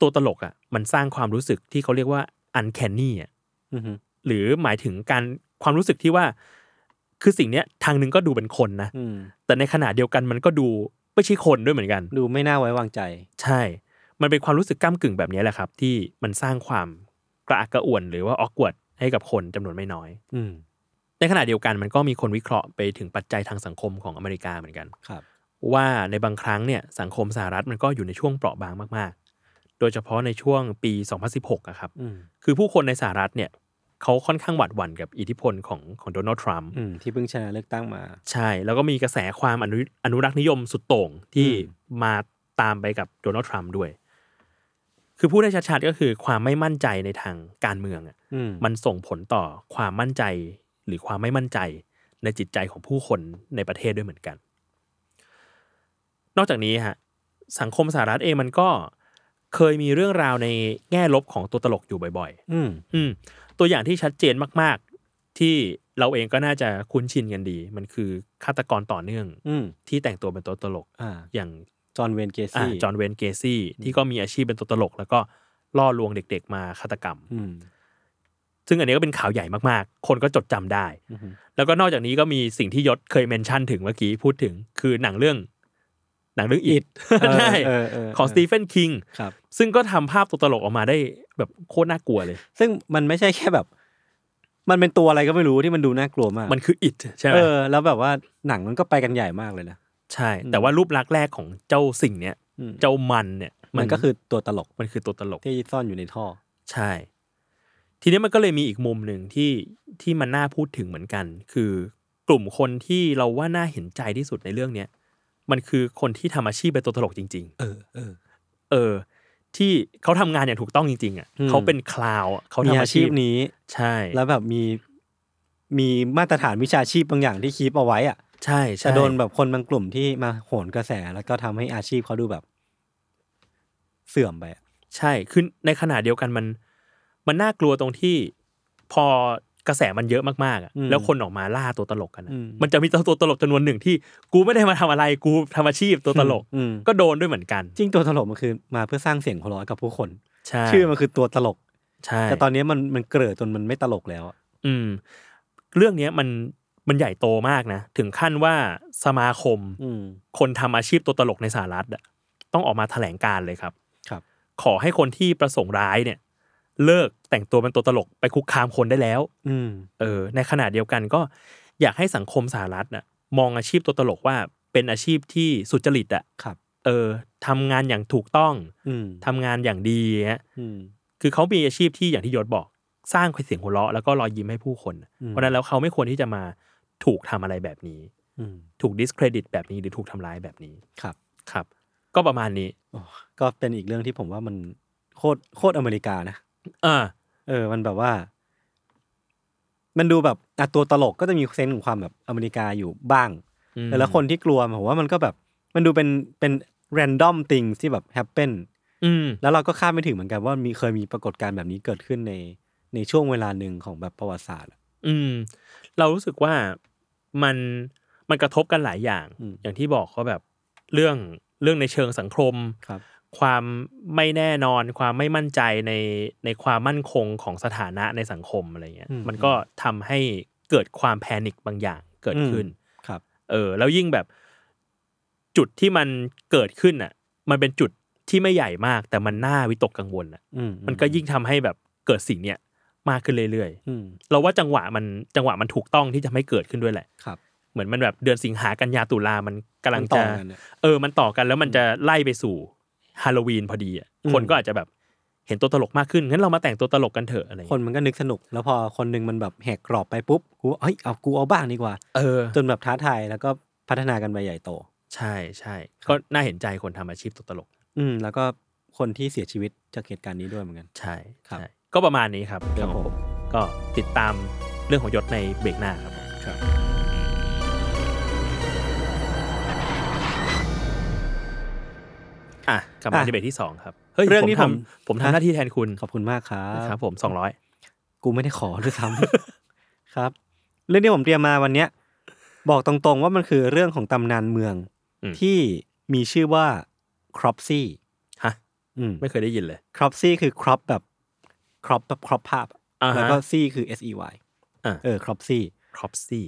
ตัวตลกอะ มันสร้างความรู้สึกที่เขาเรียกว่า uncanny อะอืมหรือหมายถึงการความรู้สึกที่ว่า คือสิ่งเนี้ยทางหนึ่งก็ดูเป็นคนนะอืมแต่ในขณะเดียวกันมันก็ดูไม่ใช่คนด้วยเหมือนกัน ดูไม่น่าไว้วางใจ ใช่ มันเป็นความรู้สึกก้ากึ่งแบบนี้แหละครับ ที่มันสร้างความ กระอักกระอ่วนหรือว่าออกวดให้กับคนจำนวนไม่น้อย อืมในขณะเดียวกันมันก็มีคนวิเคราะห์ไปถึงปัจจัยทางสังคมของอเมริกาเหมือนกันครับ ว่าในบางครั้งเนี่ยสังคมสหรัฐมันก็อยู่ในช่วงเปราะบางมากๆ โดยเฉพาะในช่วงปี 2016อะครับอืมคือผู้คนในสหรัฐเนี่ยเขาค่อนข้างหวาดหวั่นกับอิทธิพลของของโดนัลด์ทรัมป์อืมที่เพิ่งชนะเลือกตั้งมา ใช่ แล้วก็มีกระแสความอนุอนุรักษ์นิยมสุดโต่งที่อืมมาตามไปกับโดนัลด์ทรัมป์ด้วย คือพูดได้ชัดๆก็คือความไม่มั่นใจในทางการเมืองอะอืมมันส่งผลต่อความมั่นใจหรือความไม่มั่นใจในจิตใจของผู้คนในประเทศด้วยเหมือนกัน นอกจากนี้ฮะสังคมสหรัฐเองมันก็เคยมีเรื่องราวในแง่ลบของตัวตลกอยู่บ่อยอืมๆอืมตัวอย่างที่ชัดเจนมากๆ ที่เราเองก็น่าจะคุ้นชินกันดี มันคือฆาตกรต่อเนื่องอืมที่แต่งตัวเป็นตัวตลกอ่าอย่าง จอห์นเวนเกอ่าซี่จอห์นเวนเกซี่ที่ก็มีอาชีพเป็นตัวตลก แล้วก็ล่อลวงเด็ก ๆ มาฆาตกรรมอืมซึ่งอันนี้ก็เป็นข่าวใหญ่มากๆ คนก็จดจำได้อืมแล้วก็นอกจากนี้ก็มีสิ่งที่ยศเคยเมนชั่นถึงเมื่อกี้พูดถึง คือหนังเรื่อง หนังเรื่องอิดเออใช่เออเออของสตีเฟนคิงครับซึ่งก็ทำภาพตัวตลกออกมาได้แบบโคตรน่ากลัวเลย ซึ่งมันไม่ใช่แค่แบบ มันเป็นตัวอะไรก็ไม่รู้ที่มันดูน่ากลัวมาก มันคืออิดใช่ไหมเออแล้วแบบว่าหนังมันก็ไปกันใหญ่มากเลยนะ ใช่ แต่ว่ารูปลักษณ์แรกของเจ้าสิ่งเนี้ยอืมเจ้ามันเนี่ยมันก็คือตัวตลกมันคือตัวตลกที่ซ่อนอยู่ในท่อ ใช่ ทีนี้มันก็เลยมีอีกมุมหนึ่งที่ที่มันน่าพูดถึงเหมือนกัน คือกลุ่มคนที่เราว่าน่าเห็นใจที่สุดในเรื่องเนี้ยมันคือคนที่ทำอาชีพเป็นตัวตลกจริงเออเออๆเออ ที่เขาทำงานอย่างถูกต้องจริง ๆ อะอืมเขาเป็นคลาวอะเขามีทำอาอาชีชีพพนี้ ใช่ แล้วแบบมีมีมาตรฐานวิชาชีพบางอย่างที่คีปเอาไว้อะ ใช่ใช่แต่โดนแบบคนบางกลุ่มที่มาโหนกระแส แล้วก็ทำให้อาชีพเขาดูแบบ เสื่อมไปอะใช่คือในขณะเดียวกันมัน มันน่ากลัวตรงที่พอกระแสมันเยอะมากๆอะอืมแล้วคนออกมาล่าตัวตลกกันอะอืมมันจะมีตัวตลกจำนวนหนึ่งที่ กูไม่ได้มาทำอะไรกูทำอาชีพตัวตลก อืมก็โดนด้วยเหมือนกันจริงตัวตลกมันคือมาเพื่อสร้างเสียงหัวเราะให้กับผู้คน ใช่ชื่อมันคือตัวตลก ใช่ แต่ตอนนี้มันมันเกลือจนมันไม่ตลกแล้วอะอืมเรื่องเนี้ยมัน มันใหญ่โตมากนะ ถึงขั้นว่าสมาคมอืมคนทำอาชีพตัวตลกในสหรัฐอะต้องออกมาแถลงการเลยครับครับ ขอให้คนที่ประสงค์ร้ายเนี่ย เลิกแต่งตัวเป็นตัวตลกไปคุกคามคนได้แล้ว อืมเออ ในขณะเดียวกันก็อยากให้สังคมสหรัฐน่ะ มองอาชีพตัวตลกว่าเป็นอาชีพที่สุจริตอะครับ เออทำงานอย่างถูกต้องอืมทำงานอย่างดีฮะอืมคือเขามีอาชีพที่อย่างที่ยศบอก สร้างเสียงหัวเราะแล้วก็รอยยิ้มให้ผู้คนอืมเพราะฉะนั้นแล้วเขาไม่ควรที่จะมา ถูกทำอะไรแบบนี้อืมถูกดิสเครดิตแบบนี้หรือถูกทำร้ายแบบนี้ครับครับ ก็ประมาณนี้โอ้ก็เป็นอีกเรื่องที่ผมว่ามันโคตรโคตรอเมริกานะอ่าเออ มันแบบว่า มันดูแบบอะตัวตลกก็จะมีเซนส์ของความแบบอเมริกาอยู่บ้างอืมแต่ละคนที่กลัวผมว่ามันก็แบบ มันดูเป็นเป็น random thing ที่แบบ happen อืมแล้วเราก็คาดไม่ถึงเหมือนกันว่ามีเคยมีปรากฏการณ์แบบนี้เกิดขึ้นในในช่วงเวลาหนึ่งของแบบประวัติศาสตร์อะอืม เรารู้สึกว่ามันมันกระทบกันหลายอย่างอืมอย่างที่บอกเขาแบบเรื่องเรื่องในเชิงสังคมครับ ความไม่แน่นอน ความไม่มั่นใจในในความมั่นคงของสถานะในสังคมอะไรเงี้ยอืมมันก็ทำให้เกิดความแพนิคบางอย่างเกิดขึ้นครับ เออ แล้วยิ่งแบบจุดที่มันเกิดขึ้นอะ มันเป็นจุดที่ไม่ใหญ่มาก แต่มันน่าวิตกกังวลอะอืมมันก็ยิ่งทำให้แบบเกิดสิ่งเนี้ย มากขึ้นเรื่อยๆอืมเราว่าจังหวะมันจังหวะมันถูกต้องที่จะไม่เกิดขึ้นด้วยแหละครับ เหมือนมันแบบเดือนสิงหากันยาตุลามันกำลังมันต่จะอกันเนี่ยเออมันต่อกันแล้วมันจะไล่ไปสู่ฮาโลวีนพอดีอะอืมคนก็อาจจะแบบเห็นตัวตลกมากขึ้นงั้นเรามาแต่งตัวตลกกันเถอะอะไรอย่างคนเงี้ยมันก็นึกสนุก แล้วพอคนหนึ่งมันแบบแหกกรอบไปปุ๊บกูเฮ้ยเอากูเอาบ้างดีกว่าเออจนแบบท้าทายแล้วก็พัฒนากันไปใหญ่โต ใช่ใช่ก็น่าเห็นใจคนทำอาชีพตัวตลก อืมแล้วก็คนที่เสียชีวิตจากเหตุการณ์นี้ด้วยเหมือนกัน ใช่ครับใช่ ก็ประมาณนี้ครับเรื่องของผผมมก็ติดตามเรื่องของยศในเบรกหน้าครับผมครับอะกลับมาอะที่เบรกที่สองครับเฮ้ยเรื่องนี้ผมผมทำผมทำหน้าที่แทนคุณขอบคุณมากครับครับ ผมสองร้อยกูไม่ได้ขอด้วยซ้ำครับ เรื่องที่ผมเตรียมมาวันเนี้ย บอกตรงๆว่ามันคือเรื่องของตำนานเมืองที่มีชื่อว่าครอปซี่ฮะอืมไม่เคยได้ยินเลยครอปซี่คือ crop แบบ crop แบบ crop ภาพ อ่าฮะ แล้วก็ซี่คือ S E Y อ่า เออครอปซี่ ครอปซี่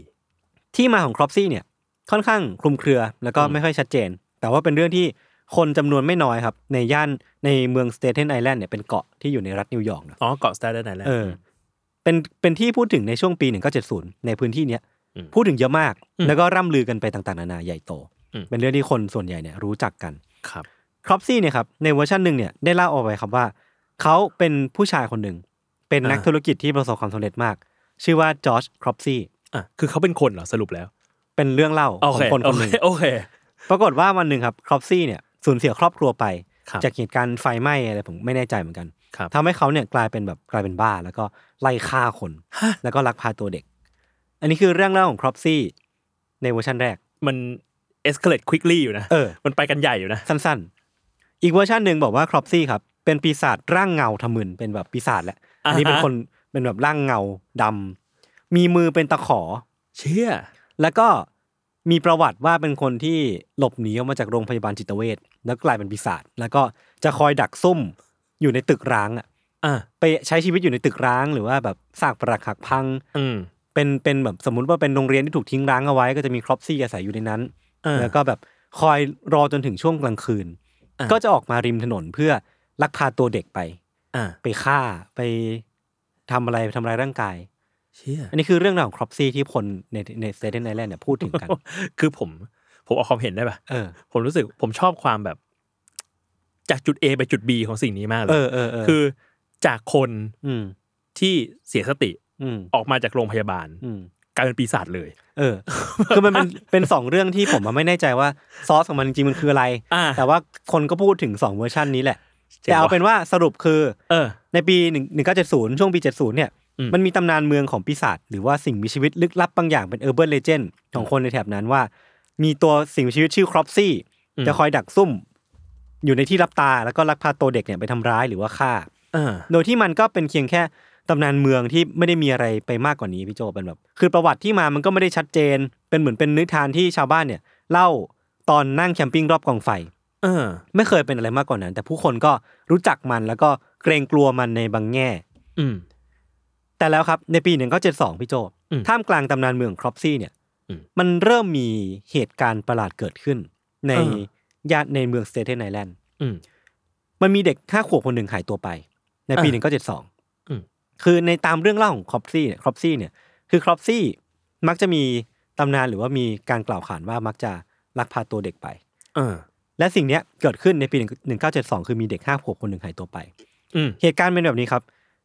ที่มาของครอปซี่เนี่ยค่อนข้างคลุมเครือแล้วก็อืมไม่ค่อยชัดเจน แต่ว่าเป็นเรื่องที่คนจำนวนไม่น้อยครับ ในย่านในเมืองสเตเทนไอแลนด์เนี่ยเป็นเกาะที่อยู่ในรัฐนิวยอร์กเนอะอ๋อเกาะสแตนเดอร์ไนแลนด์ เออเป็นเป็นที่พูดถึงในช่วงปี 1970 ในพื้นที่เนี้ยอืมพูดถึงเยอะมาก อืมแล้วก็ร่ำลือกันไปต่างๆ นานาใหญ่โต อืม เป็นเรื่องที่คนส่วนใหญ่เนี่ยรู้จักกัน ครับ ครอปซี่เนี่ยครับในเวอร์ชันหนึ่งเนี่ยได้เล่าเอาไว้ครับว่า เขาเป็นผู้ชายคนหนึ่ง เป็นนักอ่าธุรกิจที่ประสบความสำเร็จมาก ชื่อว่าจอร์จครอปซี่อะคือเขาเป็นคนเหรอสรุปแล้ว เป็นเรื่องเล่าโอเคของคนคนหนึ่งโอเค ปรากฏว่าวันหนึ่งครับครอปซี่เนี่ยสูญเสียครอบครัวไปครับจากเหตุการณ์ไฟไหม้อะไรผมไม่แน่ใจเหมือนกันครับทำให้เขาเนี่ยกลายเป็นแบบกลายเป็นบ้า แล้วก็ไล่ฆ่าคนฮะแล้วก็ลักพาตัวเด็ก อันนี้คือเรื่องเล่าของครอปซี่ในเวอร์ชันแรก มัน escalate quickly อยู่นะเออมันไปกันใหญ่อยู่นะ สั้นๆ อีกเวอร์ชันหนึ่งบอกว่าครอปซี่ครับ เป็นปีศาจร่างเงาทะมึนเป็นแบบปีศาจแหละอันนี้อ่าฮะเป็นคนเป็นแบบร่างเงาดำมีมือเป็นตะขอ เชี่ยแล้วก็มีประวัติว่าเป็นคนที่หลบหนีออกมาจากโรงพยาบาลจิตเวชแล้วกลายเป็นปีศาจแล้วก็จะคอยดักซุ่มอยู่ในตึกร้างอะอะไปใช้ชีวิตอยู่ในตึกร้างหรือว่าแบบซากปรักหักพังอืมเป็นเป็นแบบสมมุติว่าเป็นโรงเรียนที่ถูกทิ้งร้างเอาไว้ก็จะมีครอปซี่อาศัยอยู่ในนั้นเออแล้วก็แบบคอยรอจนถึงช่วงกลางคืนอะก็จะออกมาริมถนนเพื่อ ลักพาตัวเด็กไป อะไปฆ่าไปทำอะไรทำร้ายร่างกาย เชี่ยอันนี้คือเรื่องราวของครอปซี่ที่คนในในสเตเดนไอแลนด์เนี่ยพูดถึงกัน คือผม ผมเอาความเห็นได้ป่ะเออ ผมรู้สึกผมชอบความแบบ จากจุด A ไปจุด B ของสิ่งนี้มากเลยเออเออเออคือจากคนอืม ที่เสียสติอืมออกมาจากโรงพยาบาลอืม กลายเป็นปีศาจเลย เออ คือมันเป็นเป็นสองเรื่องที่ผมอะไม่แน่ใจว่าซอสของมันจริงๆมันคืออะไร อ่า แต่ว่าคนก็พูดถึงสองเวอร์ชันนี้แหละเจ๋ง แต่เอาว่ะเป็นว่าสรุปคือ เออ ในปีหนึ่งหนึ่งเก้าเจ็ดศูนย์ช่วงปีเจ็ดศูนย์เนี่ยอืมมันมีตำนานเมืองของปีศาจหรือว่าสิ่งมีชีวิตลึกลับบางอย่างเป็น urban legend ของคนในแถบนั้นว่า มีตัวสิ่งมีชีวิตชื่อครอปซี่อืมจะคอยดักซุ่ม อยู่ในที่ลับตาแล้วก็ลักพาตัวเด็กเนี่ยไปทำร้ายหรือว่าฆ่าเออโดยที่มันก็เป็นเพียงแค่ตำนานเมืองที่ไม่ได้มีอะไรไปมากกว่านี้พี่โจเป็นแบบ คือประวัติที่มามันก็ไม่ได้ชัดเจน เป็นเหมือนเป็นนิทานที่ชาวบ้านเนี่ย เล่าตอนนั่งแคมปิ้งรอบกองไฟ เออ ไม่เคยเป็นอะไรมากกว่านั้น แต่ผู้คนก็รู้จักมันแล้วก็เกรงกลัวมันในบางแง่ อืม แต่แล้วครับในปีหนึ่งเก้าเจ็ดสองพี่โจอืมท่ามกลางตำนานเมืองครอปซี่เนี่ยอืมมันเริ่มมีเหตุการณ์ประหลาดเกิดขึ้น ในเออย่านในเมืองสเตเทนไอแลนด์อืมมันมีเด็กห้าขวบคนหนึ่งหายตัวไป ในปีอ่าหนึ่งเก้าเจ็ดสองอืมคือในตามเรื่องเล่าของครอปซี่เนี่ยครอปซี่เนี่ยคือครอปซี่มักจะมีตำนานหรือว่ามีการกล่าวขานว่ามักจะลักพาตัวเด็กไป เออ และสิ่งเนี้ยเกิดขึ้นในปีหนึ่งเก้าเจ็ดสองคือมีเด็กห้าขวบคนหนึ่งหายตัวไปอืมเหตุการณ์เป็นแบบนี้ครับ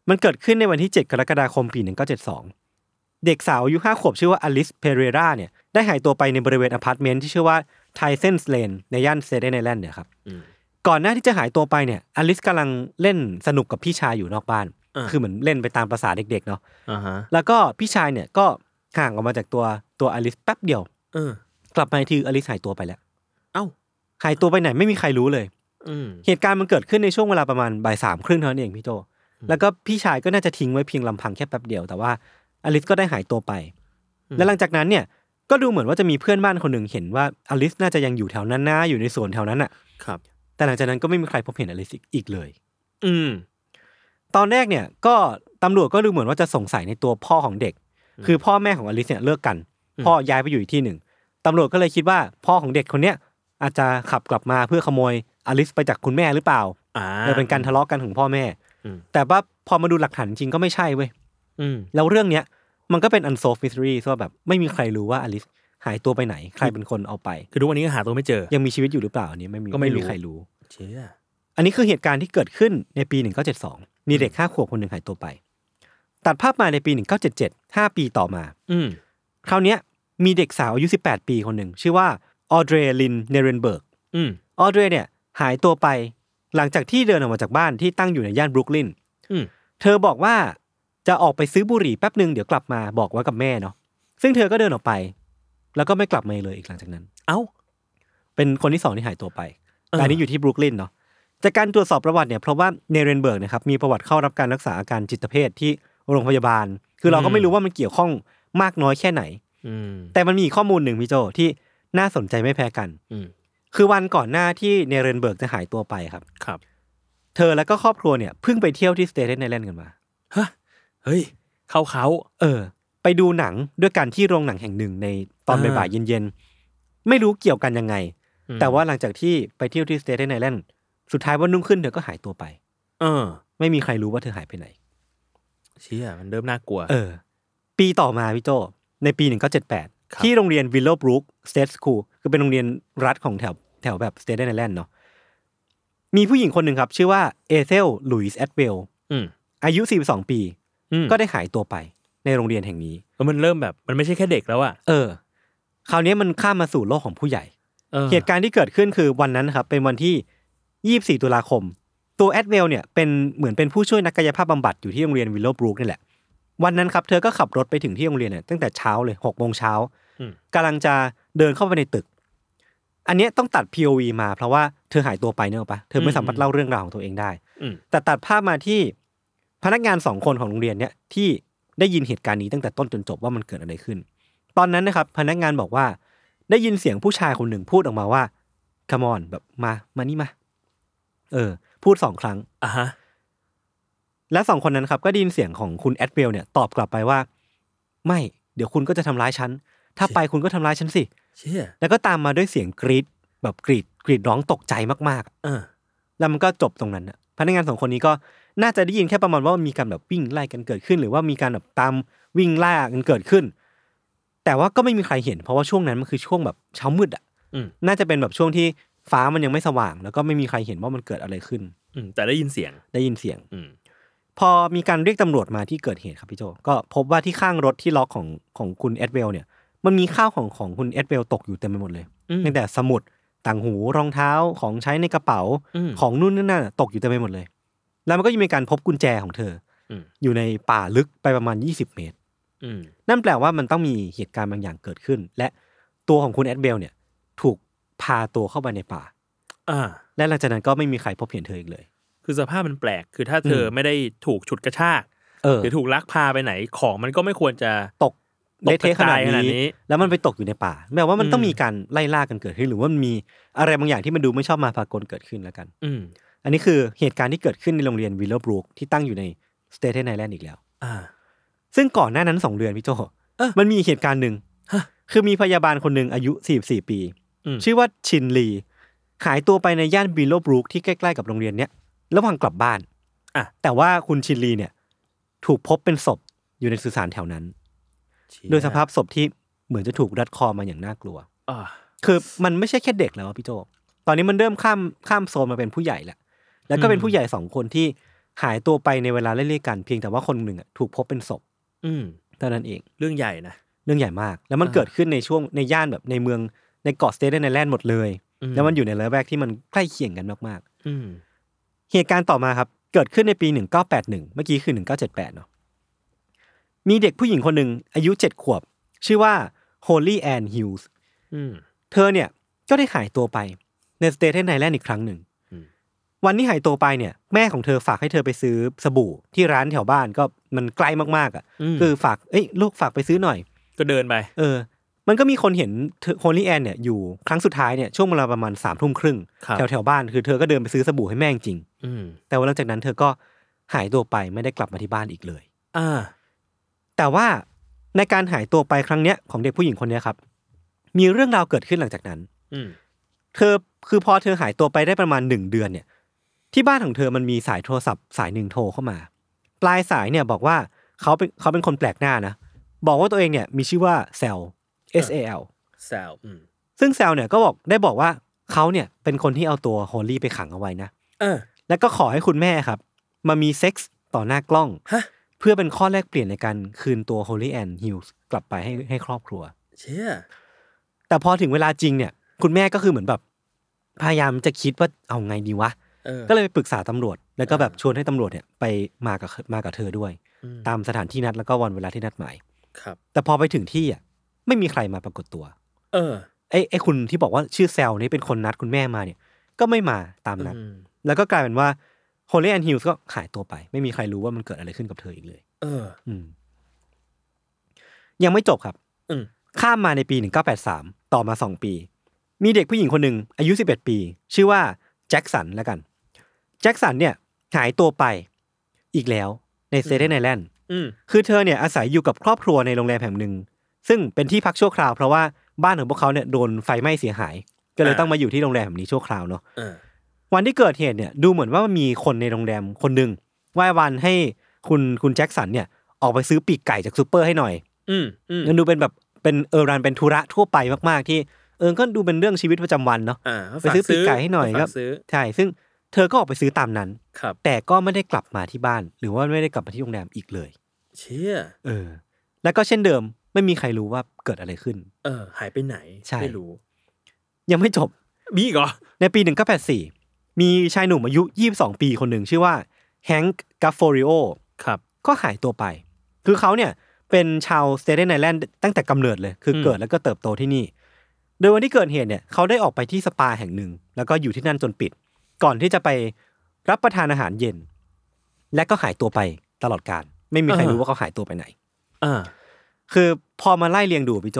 มันเกิดขึ้นในวันที่ 7 กรกฎาคมปี 1972 เด็กสาวอายุ5ขวบชื่อว่าอลิสเพเรราเนี่ยได้หายตัวไปในบริเวณอพาร์ตเมนต์ที่ชื่อว่าไทเซนส์เลนในย่านสเตเทนไอแลนด์เนี่ยครับอืมก่อนหน้าที่จะหายตัวไปเนี่ยอลิสกำลังเล่นสนุกกับพี่ชายอยู่นอกบ้านอ่าคือเหมือนเล่นไปตามประสาเด็กๆเนาะอ่าฮะแล้วก็พี่ชายเนี่ยก็ห่างออกมาจากตัวตัวอลิสแป๊บเดียวเออกลับมาอีกทีอลิสหายตัวไปแล้ว เอ้า หายตัวไปไหนไม่มีใครรู้เลยอืมเหตุการณ์มันเกิดขึ้นในช่วงเวลาประมาณบ่ายสามครึ่งเท่านั้นเองพี่โจแล้วก็พี่ชายก็น่าจะทิ้งไว้เพียงลำพังแค่แป๊บเดียวแต่ว่าอลิสก็ได้หายตัวไป และหลังจากนั้นเนี่ยก็ดูเหมือนว่าจะมีเพื่อนบ้านคนหนึ่งเห็นว่าอลิสน่าจะยังอยู่แถวนั้นนะอยู่ในสวนแถวนั้นอะ ครับ แต่หลังจากนั้นก็ไม่มีใครพบเห็นอลิสอีกเลย อืม ตอนแรกเนี่ย ก็ตำรวจก็ดูเหมือนว่าจะสงสัยในตัวพ่อของเด็ก คือพ่อแม่ของอลิสเนี่ยเลิกกันอืมพ่อย้ายไปอยู่อีกที่หนึ่งตำรวจก็เลยคิดว่าพ่อของเด็กคนเนี้ย อาจจะขับกลับมาเพื่อขโมยอลิสไปจากคุณแม่หรือเปล่าอ่าเออเป็นการทะเลาะกันของพ่อแม่ อืม แต่ว่าพอมาดูหลักฐานจริงก็ไม่ใช่เว้ย อืม แล้วเรื่องเนี้ยมันก็เป็น unsolved mystery ว่าแบบไม่มีใครรู้ว่าอลิสหายตัวไปไหน ใครเป็นคนเอาไป คือทุกวันนี้ก็หาตัวไม่เจอ ยังมีชีวิตอยู่หรือเปล่าอันนี้ไม่มีก็ไม่รู้ ใครรู้ เชี่ยอันนี้คือเหตุการณ์ที่เกิดขึ้นในปี 1972 มีเด็กห้าขวบคนหนึ่งหายตัวไป ตัดภาพมาในปี 1977 5 ปีต่อมา อืม คราวเนี้ยมีเด็กสาวอายุ 18 ปีคนหนึ่งชื่อว่า ออเดรย์ลินเนเรนเบิร์กอืมออเดรย์เนี่ย หายตัวไป หลังจากที่เดินออกมาจากบ้านที่ตั้งอยู่ในย่านบรุกลินอืมเธอบอกว่าจะออกไปซื้อบุหรี่แป๊บหนึ่งเดี๋ยวกลับมาบอกไว้กับแม่เนาะซึ่งเธอก็เดินออกไป แล้วก็ไม่กลับมาเลยอีกหลังจากนั้น เอ้า เป็นคนที่สองที่หายตัวไปเออแต่อันนี้อยู่ที่บรุกลินเนาะจากการตรวจสอบประวัติเนี่ยเพราะว่าเนเรนเบิร์กนะครับมีประวัติเข้ารับการรักษาอาการจิตเภทที่โรงพยาบาล คือเราก็ไม่รู้ว่ามันเกี่ยวข้องมากน้อยแค่ไหนอืมแต่มันมีอีกข้อมูลหนึ่งพี่โจที่ น่าสนใจไม่แพ้กัน อืมคือวันก่อนหน้าที่เนเรนเบิร์กจะหายตัวไปครับ ครับเธอและก็ครอบครัวเนี่ยเพิ่งไปเที่ยวที่สเตเทนไอแลนด์กันมา ฮะเฮ้ย เข้าเขาเออ ไปดูหนังด้วยกันที่โรงหนังแห่งหนึ่งในตอนอ่าบ่ายๆเย็นๆไม่รู้เกี่ยวกันยังไง อืมแต่ว่าหลังจากที่ไปเที่ยวที่ Staten Island สุดท้ายวันรุ่งขึ้นเธอก็หายตัวไป เออ ไม่มีใครรู้ว่าเธอหายไปไหน เชี่ยมันเริ่มน่ากลัว เออ ปีต่อมาพี่โจในปีครับ1978 ที่โรงเรียน Willowbrook State School คือเป็นโรงเรียนรัฐของแถวแถวแบบ Staten Island เนาะมีผู้หญิงคนหนึ่งครับ ชื่อว่า Ethel Louise Atwell อืมอายุ 42 ปีอืมก็ได้หายตัวไปในโรงเรียนแห่งนี้แล้วมันเริ่มแบบ มันไม่ใช่แค่เด็กแล้วอะเออ คราวนี้มันข้ามมาสู่โลกของผู้ใหญ่เออเหตุการณ์ที่เกิดขึ้นคือวันนั้นนะครับ เป็นวันที่ 24 ตุลาคม ตัว Atwell เนี่ยเป็นเหมือนเป็นผู้ช่วยนักกายภาพบำบัดอยู่ที่โรงเรียน Willowbrook นี่แหละ วันนั้นครับเธอก็ขับรถไปถึงที่โรงเรียนเนี่ยตั้งแต่เช้าเลย6โมงเช้าอืม กำลังจะเดินเข้าไปในตึก อันเนี้ยต้องตัด POV มา เพราะว่าเธอหายตัวไปเนอะปะเธอไม่สามารถเล่าเรื่องราวของตัวเองได้อืมแต่ตัดภาพมาที่พนักงานสองคนของโรงเรียนเนี่ยที่ได้ยินเหตุการณ์นี้ตั้งแต่ต้นจนจบว่ามันเกิดอะไรขึ้น ตอนนั้นนะครับ พนักงานบอกว่า ได้ยินเสียงผู้ชายคนหนึ่งพูดออกมาว่า come on แบบมามานี่มา เออ พูดสองครั้งอะฮะและสองคนนั้นครับ ก็ได้ยินเสียงของคุณแอดเวลเนี่ยตอบกลับไปว่า ไม่ เดี๋ยวคุณก็จะทำร้ายฉัน ถ้าไปคุณก็ทำร้ายฉันสิเชี่ยแล้วก็ตามมาด้วยเสียงกรีดแบบกรีดกรีดร้องตกใจมากเออๆแล้วมันก็จบตรงนั้นน่ะพนักงานสองคนนี้ก็น่าจะได้ยินแค่ประมาณว่ามีการแบบวิ่งไล่กันเกิดขึ้น หรือว่ามีการแบบตามวิ่งล่ากันเกิดขึ้น แต่ว่าก็ไม่มีใครเห็น เพราะว่าช่วงนั้นมันคือช่วงแบบเช้ามืดอะอืมน่าจะเป็นแบบช่วงที่ฟ้ามันยังไม่สว่าง แล้วก็ไม่มีใครเห็นว่ามันเกิดอะไรขึ้น อืมแต่ได้ยินเสียงได้ยินเสียง อืมพอมีการเรียกตำรวจมาที่เกิดเหตุครับพี่โจก็พบว่าที่ข้างรถที่ล็อกของของคุณ Atwell เนี่ย มันมีข้าวของของคุณ Atwell ตกอยู่เต็มไปหมดเลยอืมตั้งแต่สมุดต่างหูรองเท้าของใช้ในกระเป๋าอืมของนู่นนี่นั่นนะตกอยู่เต็มไปหมดเลย แล้วมันก็ยังมีการพบกุญแจของเธออมอยู่ในป่าลึกไปประมาณ20เมตรอืมนั่นแปลว่ามันต้องมีเหตุการณ์บางอย่างเกิดขึ้น และตัวของคุณ Atwell เนี่ย ถูกพาตัวเข้าไปในป่าอ่าและหลังจากนั้นก็ไม่มีใครพบเห็นเธออีกเลย คือสภาพมันแปลกคือถ้าเธออมไม่ได้ถูกฉุดกระชากเออหรือถูกลักพาไปไหนของมันก็ไม่ควรจะตกตก เละเทะขนาดกระจายขนาดนี้นี้ แล้วมันไปตกอยู่ในป่าแม้ว่ามันต้องอืมมีการไล่ล่ากันเกิดขึ้น หรือว่ามันมีอะไรบางอย่างที่มันดูไม่ชอบมาพากลเกิดขึ้นแล้วกัน อืมอันนี้คือเหตุการณ์ที่เกิดขึ้นในโรงเรียนวิลเลอร์บรูคที่ตั้งอยู่ในสเต t ท n ไอแลนด์อีกแล้วอ่าซึ่งก่อนหน้านั้นสองเดือนพี่โจเออมันมีเหตุการณ์หนึ่งฮะคือมีพยาบาลคนหนึ่งอายุ44ปีอืมชื่อว่าชินลีหายตัวไปในย่านวิลโลบรูคที่ใกล้ๆกับโรงเรียนเนี้ยระหว่างกลับบ้านอะแต่ว่าคุณชินลีเนี่ย ถูกพบเป็นศพอยู่ในสุสานแถวนั้นเชี่ โดยสภาพศพที่เหมือนจะถูกรัดคอมาอย่างน่ากลัวอ่าคือมันไม่ใช่แค่เด็กแล้วอะพี่โจตอนนี้มันเริ่มข้ามข้ามโซนมาเป็นผู้ใหญ่แหละแล้วก็เป็นผู้ใหญ่สองคนที่หายตัวไปในเวลาไล่ๆกันเพียงแต่ว่าคนหนึ่งอะถูกพบเป็นศพ อืมเท่านั้นเองเรื่องใหญ่นะเรื่องใหญ่มาก แล้วมันอ่าเกิดขึ้นในช่วงในย่านแบบในเมืองในเกาะ Staten Island หมดเลยอืมแล้วมันอยู่ในละแวกที่มันใกล้เคียงกันมากอืมๆเหตุการณ์ต่อมาครับ เกิดขึ้นในปี 1981 เมื่อกี้คือ 1978 เนาะ มีเด็กผู้หญิงคนหนึ่งอายุเจ็ดขวบ ชื่อว่า Holly Ann Hughes อืมเธอเนี่ยก็ได้หายตัวไปใน Staten Island อีกครั้งหนึ่งอืมวันที่หายตัวไปเนี่ย แม่ของเธอฝากให้เธอไปซื้อสบู่ที่ร้านแถวบ้านก็มันใกล้มากๆอะมคือฝากเอ้ยลูกฝากไปซื้อหน่อย ก็เดินไป เออ มันก็มีคนเห็นโฮลี่แอนเนี่ยอยู่ครั้งสุดท้ายเนี่ยช่วงเวลาประมาณสามทุ่มครึ่งครับแถวแถวๆบ้านคือเธอก็เดินไปซื้อสบู่ให้แม่จริงอืมแต่ว่าหลังจากนั้นเธอก็หายตัวไปไม่ได้กลับมาที่บ้านอีกเลย อ่า แต่ว่าในการหายตัวไปครั้งเนี้ยของเด็กผู้หญิงคนเนี้ยครับ มีเรื่องราวเกิดขึ้นหลังจากนั้น อืมเธอคือพอเธอหายตัวไปได้ประมาณหนึ่งเดือนเนี่ย ที่บ้านของเธอมันมีสายโทรศัพท์สายหนึ่งโทรเข้ามา ปลายสายเนี่ยบอกว่าเขาเป็นเขาเป็นคนแปลกหน้านะบอกว่าตัวเองเนี่ยมีชื่อว่าเซล S A L Sal อืมซึ่ง Sal เนี่ยก็บอกได้บอกว่าเขาเนี่ยเป็นคนที่เอาตัว Holly ไปขังเอาไว้นะเออแล้วก็ขอให้คุณแม่ครับ มามีเซ็กส์ต่อหน้ากล้องฮะ เพื่อเป็นข้อแลกเปลี่ยนในการคืนตัว Holly Ann Hughes กลับไปให้ให้ครอบครัว เชี่ยแต่พอถึงเวลาจริงเนี่ย คุณแม่ก็คือเหมือนแบบพยายามจะคิดว่าเอาไงดีวะ เออ ก็เลยไปปรึกษาตำรวจ แล้วก็แบบชวนให้ตำรวจเนี่ยไปมากับมากับเธอด้วย อืม ตามสถานที่นัดแล้วก็วันเวลาที่นัดหมาย ครับ แต่พอไปถึงที่อะไม่มีใครมาปรากฏตัว เออไอ้ไอ้คุณที่บอกว่าชื่อ Sal นี่เป็นคนนัดคุณแม่มาเนี่ย ก็ไม่มาตามนัด อืมแล้วก็กลายเป็นว่า Holly Ann Hughes ก็หายตัวไป ไม่มีใครรู้ว่ามันเกิดอะไรขึ้นกับเธออีกเลย เออ อืม ยังไม่จบครับ อืม ข้ามมาในปี 1983 ต่อมา 2 ปี มีเด็กผู้หญิงคนหนึ่งอายุ 11 ปี ชื่อว่าแจ็คสันแล้วกัน แจ็คสันเนี่ย หายตัวไปอีกแล้วในสเตเทนไอแลนด์อืม คือเธอเนี่ยอาศัยอยู่กับครอบครัวในโรงแรมแห่งหนึ่ง ซึ่งเป็นที่พักชั่วคราวเพราะว่าบ้านของพวกเขาเนี่ยโดนไฟไหม้เสียหาย ก็เลยอ่าต้องมาอยู่ที่โรงแรมแบบนี้ชั่วคราวเนาะ เออ วันที่เกิดเหตุเนี่ยดูเหมือนว่ามีคนในโรงแรมคนหนึ่งว่าวันให้คุณคุณแจ็คสันเนี่ยออกไปซื้อปีกไก่จากซูเปอร์ให้หน่อย อืมอืมมันดูเป็นแบบเป็นเออรันเป็นธุระทั่วไปมากๆที่เออก็ดูเป็นเรื่องชีวิตประจำวันเนาะอ่าไปซื้อปีกไก่ให้หน่อยฝาก็ซื้อใช่ซึ่งเธอก็ออกไปซื้อตามนั้นครับแต่ก็ไม่ได้กลับมาที่บ้าน หรือว่าไม่ได้กลับมาที่โรงแรมอีกเลย เชี่ยเออ แล้วก็เช่นเดิมไม่มีใครรู้ว่าเกิดอะไรขึ้น เออ หายไปไหนใช่ไม่รู้ ยังไม่จบมีอีกเหรอในปี1984 มีชายหนุ่มอายุ 22 ปีคนหนึ่งชื่อว่า Hank Gafforio ครับก็หายตัวไป คือเขาเนี่ยเป็นชาว Staten Island ตั้งแต่กำเนิดเลย คืออมเกิดแล้วก็เติบโตที่นี่ โดยวันที่เกิดเหตุเนี่ยเขาได้ออกไปที่สปาแห่งหนึ่ง แล้วก็อยู่ที่นั่นจนปิด ก่อนที่จะไปรับประทานอาหารเย็น และก็หายตัวไปตลอดกาล ไม่มีใครรู้ว่าเขาหายตัวไปไหนอ่าคือพอมาไล่เรียงดูพี่โจ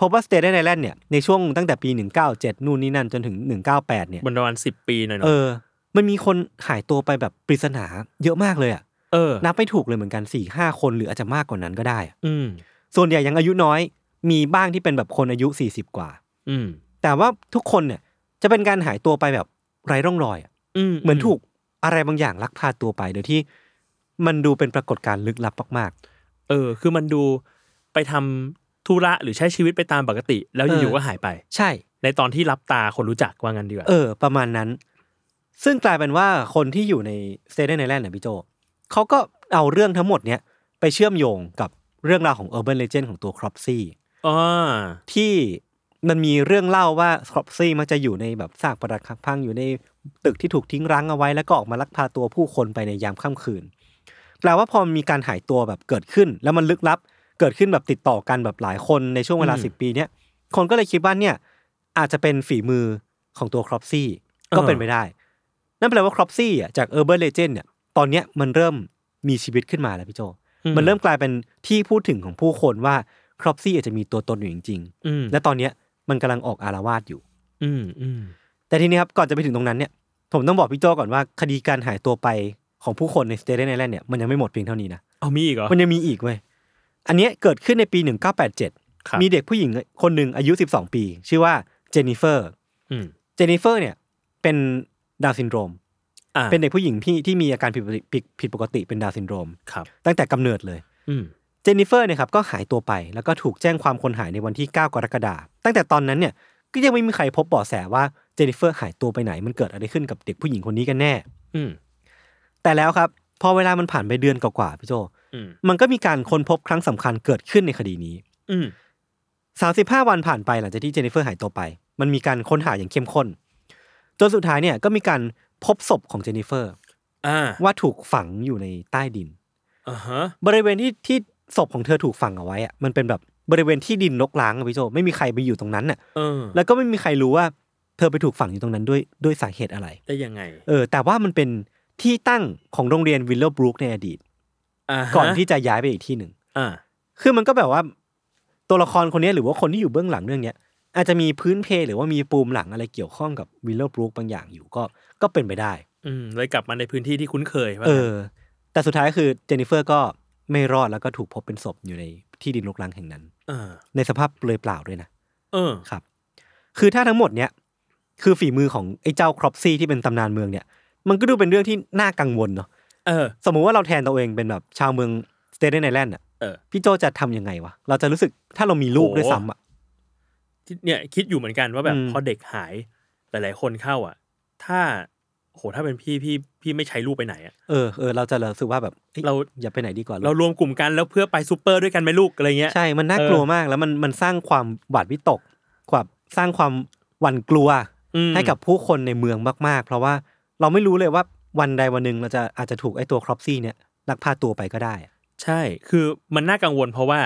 พบว่าสเตเทนไอแลนด์เนี่ยในช่วงตั้งแต่ปี 197 นู่นนี่นั่นจนถึง 198 เนี่ยบนประมาณสิบปีหน่อยเนาะเออมันมีคนหายตัวไปแบบปริศนาเยอะมากเลยอะเออนับไม่ถูกเลยเหมือนกันสี่ห้าคนหรืออาจจะมากกว่านั้นก็ได้อะอืมส่วนใหญ่ยังอายุน้อย มีบ้างที่เป็นแบบคนอายุสี่สิบกว่า อืมแต่ว่าทุกคนเนี่ยจะเป็นการหายตัวไปแบบไร้ร่องรอยอะ อืมเหมือนถูกอะไรบางอย่างลักพาตัวไปโดยที่มันดูเป็นปรากฏการณ์ลึลับมากเออ คือมันดูไปทำ ธุระหรือใช้ชีวิตไปตามปกติ แล้วอยู่ๆก็หายไปๆใช่ ในตอนที่ลับตาคนรู้จักว่างั้นดีกว่าเออ ประมาณนั้น ซึ่งกลายเป็นว่าคนที่อยู่ใน Staten Island เนี่ยพี่โจเขาก็เอาเรื่องทั้งหมดเนี้ยไปเชื่อมโยงกับเรื่องราวของ Urban Legend ของตัว Cropseyอ๋อที่มันมีเรื่องเล่าว่า Cropsey มักจะอยู่ในแบบซากปรักหักพังอยู่ในตึกที่ถูกทิ้งร้างเอาไว้ แล้วก็ออกมาลักพาตัวผู้คนไปในยามค่ำคืนแปลว่าพอมีการหายตัวแบบเกิดขึ้น แล้วมันลึกลับ เกิดขึ้นแบบติดต่อกันแบบหลายคนในช่วงเวลาอืมสิบปีเนี้ยคนก็เลยคิดว่าเนี่ย อาจจะเป็นฝีมือของตัว Cropsey ก็เป็นไปได้ นั่นแปลว่า Cropsey อะจาก Urban Legend เนี่ยตอนเนี้ยมันเริ่มมีชีวิตขึ้นมาแล้วพี่โจอืมมันเริ่มกลายเป็นที่พูดถึงของผู้คนว่า Cropsey อาจจะมีตัวตนอยู่จริงอืมๆและตอนเนี้ยมันกำลังออกอาละวาดอยู่ อืมอืมแต่ทีนี้ครับก่อนจะไปถึงตรงนั้นเนี่ย ผมต้องบอกพี่โจก่อนว่าคดีการหายตัวไปของผู้คนใน Staten Island เนี่ยมันยังไม่หมดเพียงเท่านี้นะเอามีอีกเหรอมันยังมีอีกเว้ย อันเนี้ยเกิดขึ้นในปี 1987ครับมีเด็กผู้หญิงคนหนึ่งอายุ 12 ปี ชื่อว่า Jennifer อืม Jennifer เนี่ยเป็นดาวน์ซินโดรมอ่าเป็นเด็กผู้หญิงที่ที่มีอาการผิดปกติผิดผิดปกติเป็นดาวน์ซินโดรมครับ ตั้งแต่กำเนิดเลยอืม Jennifer เนี่ยครับก็หายตัวไป แล้วก็ถูกแจ้งความคนหายในวันที่ 9 กรกฎาคมตั้งแต่ตอนนั้นเนี่ยก็ยังไม่มีใครพบเบาะแสว่าเจนนิเฟอร์หายตัวไปไหน มันเกิดอะไรขึ้นกับเด็กผู้หญิงคนนี้กันแน่ อืมแต่แล้วครับ พอเวลามันผ่านไปเดือนกว่าๆพี่โจอื มมันก็มีการค้นพบครั้งสำคัญเกิดขึ้นในคดีนี้ อืม35วันผ่านไปหลังจากที่เจนนิเฟอร์หายตัวไป มันมีการค้นหาอย่างเข้มข้นจนสุดท้ายเนี่ยก็มีการพบศพของเจนนิเฟอร์อ่าว่าถูกฝังอยู่ในใต้ดินอ่าฮะบริเวณที่ที่ศพของเธอถูกฝังเอาไว้อะมันเป็นแบบบริเวณที่ดินรกร้างอะพี่โจไม่มีใครไปอยู่ตรงนั้นน่ะเออแล้วก็ไม่มีใครรู้ว่า เธอไปถูกฝังอยู่ตรงนั้นด้วยด้วยสาเหตุอะไรได้ยังไง เออ แต่ว่ามันเป็นที่ตั้งของโรงเรียน Willowbrook ในอดีตอ่าฮะ ก่อนที่จะย้ายไปอีกที่หนึ่งอ่าคือมันก็แบบว่าตัวละครคนเนี้ยหรือว่าคนที่อยู่เบื้องหลังเรื่องเนี้ยอาจจะมีพื้นเพหรือว่ามีปูมหลังอะไรเกี่ยวข้องกับ Willowbrook บางอย่างอยู่ก็ก็เป็นไปได้ อืมเลยกลับมาในพื้นที่ที่คุ้นเคยว่าเออ แต่สุดท้ายคือเจนนิเฟอร์ก็ไม่รอดแล้วก็ถูกพบเป็นศพอยู่ในที่ดินรกร้างแห่งนั้นเออในสภาพเปลือยเปล่าด้วยนะเออครับ คือถ้าทั้งหมดเนี้ยคือฝีมือของไอ้เจ้าครอปซี่ที่เป็นตำนานเมืองเนี่ย มันก็ดูเป็นเรื่องที่น่ากังวลเนาะ เออ สมมุติว่าเราแทนตัวเองเป็นแบบชาวเมืองสเตเดนไอแลนด์อะเออ พี่โจจะทำยังไงวะ เราจะรู้สึกถ้าเรามีลูกโหด้วยซ้ำอะที่เนี่ยคิดอยู่เหมือนกันว่าแบบอืม พอเด็กหายหลาย ๆ คนเข้าอะ ถ้าโหถ้าเป็นพี่พี่พี่ไม่ใช้ลูกไปไหนอะ เออเออเราจะรู้สึกว่าแบบอ้ยเรา อย่าไปไหนดีกว่าเรารวมกลุ่มกันแล้วเพื่อไปซูเปอร์ด้วยกันไหมลูกอะไรเงี้ย ใช่มันน่ากลัวมากแล้วมันมันสร้างความหวาดวิตกความสร้างความหวั่นกลัว อืมให้กับผู้คนในเมืองมาก ๆ เพราะว่าเราไม่รู้เลยว่า วันใดวันหนึ่งเราจะอาจจะถูกไอ้ตัว Cropsey เนี่ยลักพาตัวไปก็ได้อะใช่ คือมันน่ากังวลเพราะว่า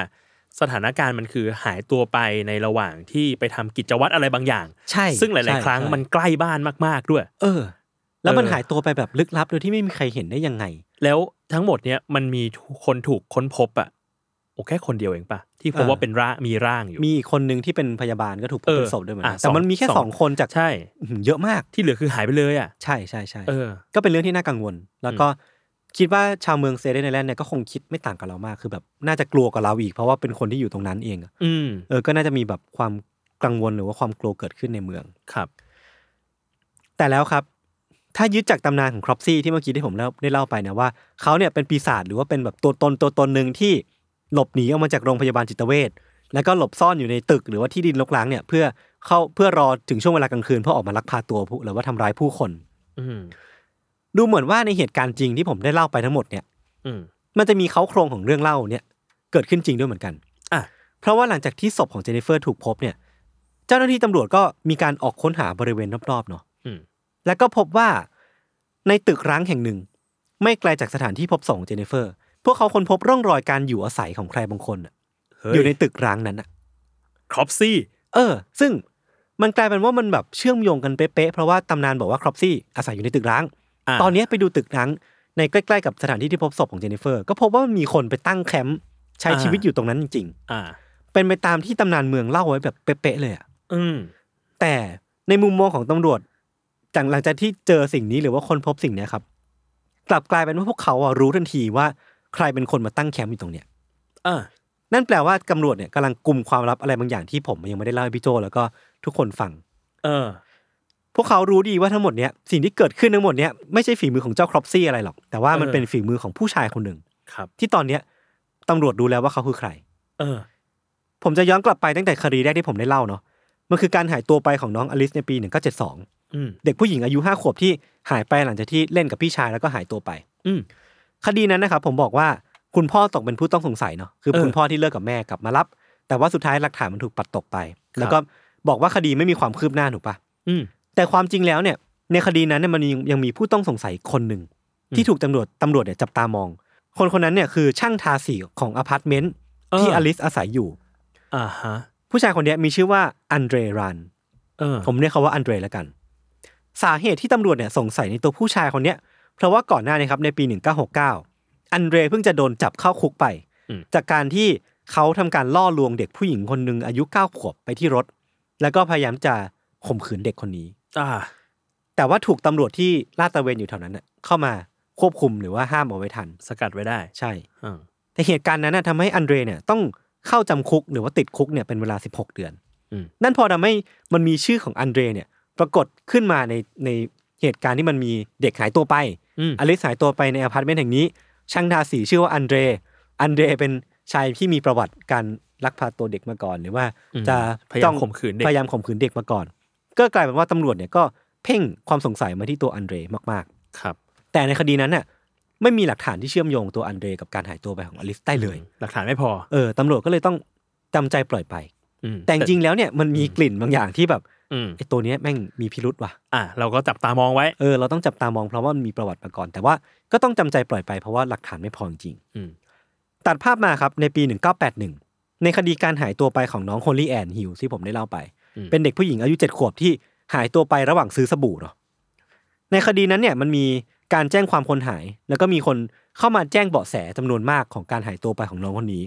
สถานการณ์มันคือหายตัวไปในระหว่างที่ไปทำกิจวัตรอะไรบางอย่าง ใช่ ซึ่งหลายใช่ๆครั้งใช่มันใกล้บ้านมาก ๆ ด้วย เออ แล้วมันเออหายตัวไปแบบลึกลับโดยที่ไม่มีใครเห็นได้ยังไง แล้วทั้งหมดเนี้ยมันมีคนถูกค้นพบอะ โอ้แค่คนเดียวเองปะที่พบอ่าว่าเป็นร่างมีร่างอยู่ มีอีกคนหนึ่งที่เป็นพยาบาลก็ถูกพบเออเป็นศพด้วยเหมือนกันอะแต่มันมีแค่สองสองคนจากใช่อื้อหือเยอะมากที่เหลือคือหายไปเลยอะใช่ใช่ใช่เออก็เป็นเรื่องที่น่ากังวล แล้วก็คิดว่าชาวเมืองเซเดนไอแลนด์เนี่ยก็คงคิดไม่ต่างกับเรามากคือแบบน่าจะกลัวกว่าเราอีก เพราะว่าเป็นคนที่อยู่ตรงนั้นเองอะอืมเออก็น่าจะมีแบบความกังวลหรือว่าความกลัวเกิดขึ้นในเมืองครับ แต่แล้วครับ ถ้ายึดจากตำนานของครอปซี่ที่เมื่อกี้ที่ผมเล่าได้เล่าไปนะว่าเขาเนี่ยเป็นปีศาจหรือว่าเป็นแบบตัวตนตัวตนหนึ่งที่ หลบหนีออกมาจากโรงพยาบาลจิตเวชแล้วก็หลบซ่อนอยู่ในตึกหรือว่าที่ดินรกร้างเนี่ยเพื่อเข้าเพื่อรอถึงช่วงเวลากลางคืนเพื่อออกมาลักพาตัวผู้หรือว่าทำร้ายผู้คน อืมดูเหมือนว่าในเหตุการณ์จริงที่ผมได้เล่าไปทั้งหมดเนี่ย อืมมันจะมีเขาโครงของเรื่องเล่าเนี่ย เกิดขึ้นจริงด้วยเหมือนกันอะเพราะว่าหลังจากที่ศพของเจนนิเฟอร์ถูกพบเนี่ย เจ้าหน้าที่ตำรวจก็มีการออกค้นหาบริเวณรอบๆเนาะอืมแล้วก็พบว่าในตึกร้างแห่งหนึ่ง ไม่ไกลจากสถานที่พบศพของเจนนิเฟอร์ พวกเขาค้นพบร่องรอยการอยู่อาศัยของใครบางคนน่ะเฮ้ยอยู่ในตึกร้างนั้นอะครอปซี่ เออ ซึ่งมันกลายเป็นว่ามันแบบเชื่อมโยงกันเป๊ะๆ เพราะว่าตำนานบอกว่าครอปซี่อาศัยอยู่ในตึกร้าง อะตอนนี้ไปดูตึกร้างในใกล้ๆกับสถานที่ที่พบศพของเจนนิเฟอร์ ก็พบว่ามันมีคนไปตั้งแคมป์ใช้ชีวิตอยู่ตรงนั้นจริง อ่า ๆ เป็นไปตามที่ตำนานเมืองเล่าไว้แบบเป๊ะๆเลยอะ อืม แต่ในมุมมองของตำรวจจากหลังจากที่เจอสิ่งนี้หรือว่าคนพบสิ่งเนี้ยครับ กลับกลายเป็นว่าพวกเขาอะรู้ทันทีว่า ใครเป็นคนมาตั้งแคมป์อยู่ตรงเนี้ยอ่านั่นแปลว่าตำรวจเนี่ยกำลังกลุ่มความลับอะไรบางอย่างที่ผมยังไม่ได้เล่าให้พี่โจแล้วก็ทุกคนฟัง เออ พวกเขารู้ดีว่าทั้งหมดเนี้ยสิ่งที่เกิดขึ้นทั้งหมดเนี้ยไม่ใช่ฝีมือของเจ้าครอปซี่อะไรหรอก แต่ว่ามันเออเป็นฝีมือของผู้ชายคนหนึ่งครับ ที่ตอนเนี้ยตำรวจรู้แล้วว่าเขาคือใคร เออ ผมจะย้อนกลับไปตั้งแต่คดีแรกที่ผมได้เล่าเนาะมันคือการหายตัวไปของน้องอลิสในปี1972อืมเด็กผู้หญิงอายุห้าขวบที่หายไปหลังจากที่เล่นกับพี่ชายแล้วก็หายตัวไป อืม คดีนั้นนะครับผมบอกว่าคุณพ่อตกเป็นผู้ต้องสงสัยเนาะคือเออคุณพ่อที่เลิกกับแม่กลับมารับ แต่ว่าสุดท้ายหลักฐานมันถูกปัดตกไป แล้วก็บอกว่าคดีไม่มีความคืบหน้าถูกปะอืมแต่ความจริงแล้วเนี่ยในคดีนั้นเนี่ยมันยังยังมีผู้ต้องสงสัยคนหนึ่งอืมที่ถูกตำรวจตำรวจเนี่ยจับตามอง คนคนนั้นเนี่ยคือช่างทาสีของอพาร์ตเมนต์ที่อลิสอาศัยอยู่อ่าฮะผู้ชายคนเนี้ยมีชื่อว่าอันเดรแรนด์ เออผมเรียกเขาว่าอันเดรแล้วกัน สาเหตุที่ตำรวจเนี่ยสงสัยในตัวผู้ชายคนเนี้ย เพราะว่าก่อนหน้านี้ครับในปี 1969 อันเดรเพิ่งจะโดนจับเข้าคุกไปอืมจากการที่เขาทำการล่อลวงเด็กผู้หญิงคนหนึ่งอายุเก้าขวบไปที่รถ แล้วก็พยายามจะข่มขืนเด็กคนนี้อ่าแต่ว่าถูกตำรวจที่ลาดตระเวนอยู่แถวนั้นน่ะเข้ามาควบคุมหรือว่าห้ามเอาไว้ทัน สกัดไว้ได้ ใช่อืมแต่เหตุการณ์นั้นนะทำให้อันเดรเนี่ยต้องเข้าจำคุกหรือว่าติดคุกเนี่ยเป็นเวลา 16 เดือนอืมนั่นพอทำให้มันมีชื่อของอันเดรเนี่ยปรากฏขึ้นมาในในเหตุการณ์ที่มันมีเด็กหายตัวไป อืมอลิสหายตัวไปในอพาร์ตเมนต์แห่งนี้ ช่างทาสีชื่อว่าอันเดร อันเดรเป็นชายที่มีประวัติการลักพาตัวเด็กมาก่อน หรือว่าอืมจะพยายามจ้องข่มขืนเด็กพยายามข่มขืนเด็กมาก่อน ก็กลายเป็นว่าตำรวจเนี่ยก็เพ่งความสงสัยมาที่ตัวอันเดรมากครับๆแต่ในคดีนั้นน่ะไม่มีหลักฐานที่เชื่อมโยงตัวอันเดรกับการหายตัวไปของอลิสได้เลย หลักฐานไม่พอ เออตำรวจก็เลยต้องจำใจปล่อยไปอืมแต่จริงๆแล้วเนี่ยมันมีกลิ่นบางอย่างที่แบบอืม ไอ้ตัวเนี้ยแม่งมีพิรุษว่ะ อะเราก็จับตามองไว้ เออเราต้องจับตามองเพราะว่ามันมีประวัติมาก่อน แต่ว่าก็ต้องจำใจปล่อยไปเพราะว่าหลักฐานไม่พอจริงอืม ตัดภาพมาครับในปี 1981 ในคดีการหายตัวไปของน้องโฮลี่แอนฮิลที่ผมได้เล่าไป อืม เป็นเด็กผู้หญิงอายุเจ็ดขวบที่หายตัวไประหว่างซื้อสบู่เนาะในคดีนั้นเนี่ยมันมีการแจ้งความคนหาย แล้วก็มีคนเข้ามาแจ้งเบาะแสจำนวนมากของการหายตัวไปของน้องคนนี้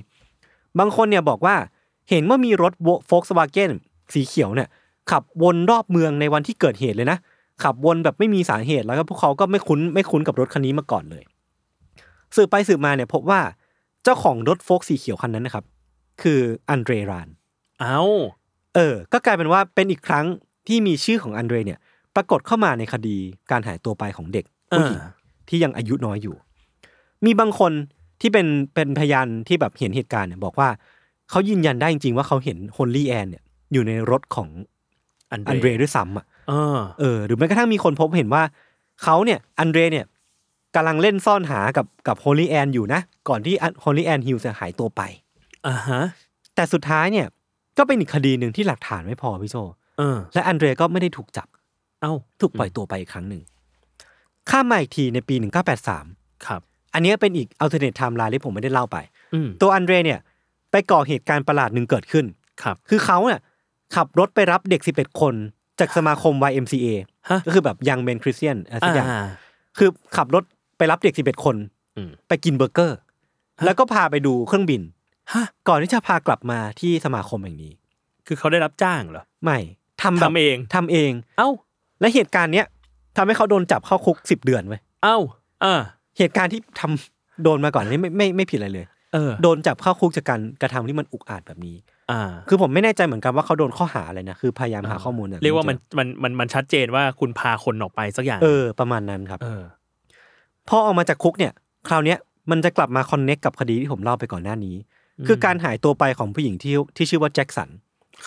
บางคนเนี่ยบอกว่าเห็นว่ามีรถโฟกสวาเกนสีเขียวเนี่ย ขับวนรอบเมืองในวันที่เกิดเหตุเลยนะขับวนแบบไม่มีสาเหตุแล้วก็พวกเขาก็ไม่คุ้นไม่คุ้นกับรถคันนี้มาก่อนเลย สืบไปสืบมาเนี่ยพบว่าเจ้าของรถโฟกสีเขียวคันนั้นนะครับ คืออันเดรรานเอ้าเออ ก็กลายเป็นว่าเป็นอีกครั้งที่มีชื่อของอันเดรเนี่ย ปรากฏเข้ามาในคดีการหายตัวไปของเด็กผู้หญิงอ่าที่ยังอายุน้อยอยู่ มีบางคนที่เป็นเป็นพยานที่แบบเห็นเหตุการณ์เนี่ยบอกว่าเขายืนยันได้จริงๆว่าเขาเห็นฮอลลี่แอนเนี่ยอยู่ในรถของ อันอันเดรด้วยซ้ำอะเออเออ หรือแม้กระทั่งมีคนพบเห็นว่าเขาเนี่ยอันเดรเนี่ยกำลังเล่นซ่อนหากับกับฮอลลี่แอนอยู่นะ ก่อนที่ฮอลลี่แอนฮิวส์จะหายตัวไปอ่าฮะแต่สุดท้ายเนี่ยก็เป็นอีกคดีหนึ่งที่หลักฐานไม่พอพี่โจเออและอันเดรก็ไม่ได้ถูกจับ เอ้า ถูกปล่อยตัวไปอีกครั้งหนึ่ง ข้ามมาอีกทีในปี 1983 ครับ อันเนี้ยเป็นอีก alternate timeline ที่ผมไม่ได้เล่าไปอืมตัวอันเดรเนี่ย ไปก่อเหตุการณ์ประหลาดหนึ่งเกิดขึ้น ครับ คือเขาเนี่ย ขับรถไปรับเด็ก 11 คนจากสมาคม YMCA ฮะก็คือแบบ Young Men Christian อะไรสักอย่างอ่าคือขับรถไปรับเด็ก 11 คนอืมไปกินเบอร์เกอร์ แล้วก็พาไปดูเครื่องบินฮะก่อนที่จะพากลับมาที่สมาคมแห่งนี้ คือเขาได้รับจ้างเหรอ ไม่ทำแบบทำเองทำเอง เอ้า และเหตุการณ์เนี้ยทำให้เขาโดนจับเข้าคุกสิบเดือนไว้ยเอ้าอ่าเหตุการณ์ที่ทำโดนมาก่อนนี่ไม่ไม่ไม่ผิดอะไรเลย เออ โดนจับเข้าคุกจากการกระทำที่มันอุกอาจแบบนี้ อ่าคือผมไม่แน่ใจเหมือนกันว่าเขาโดนข้อหาอะไรนะคือพยายามหาข้อมูลนี่เรียกว่ามันมันมันมันชัดเจนว่าคุณพาคนออกไปสักอย่างเออประมาณนั้นครับเออพอออกมาจากคุกเนี่ย คราวเนี้ยมันจะกลับมาคอนเน็กกับคดีที่ผมเล่าไปก่อนหน้านี้ คือการหายตัวไปของผู้หญิงที่ที่ชื่อว่าแจ็คสัน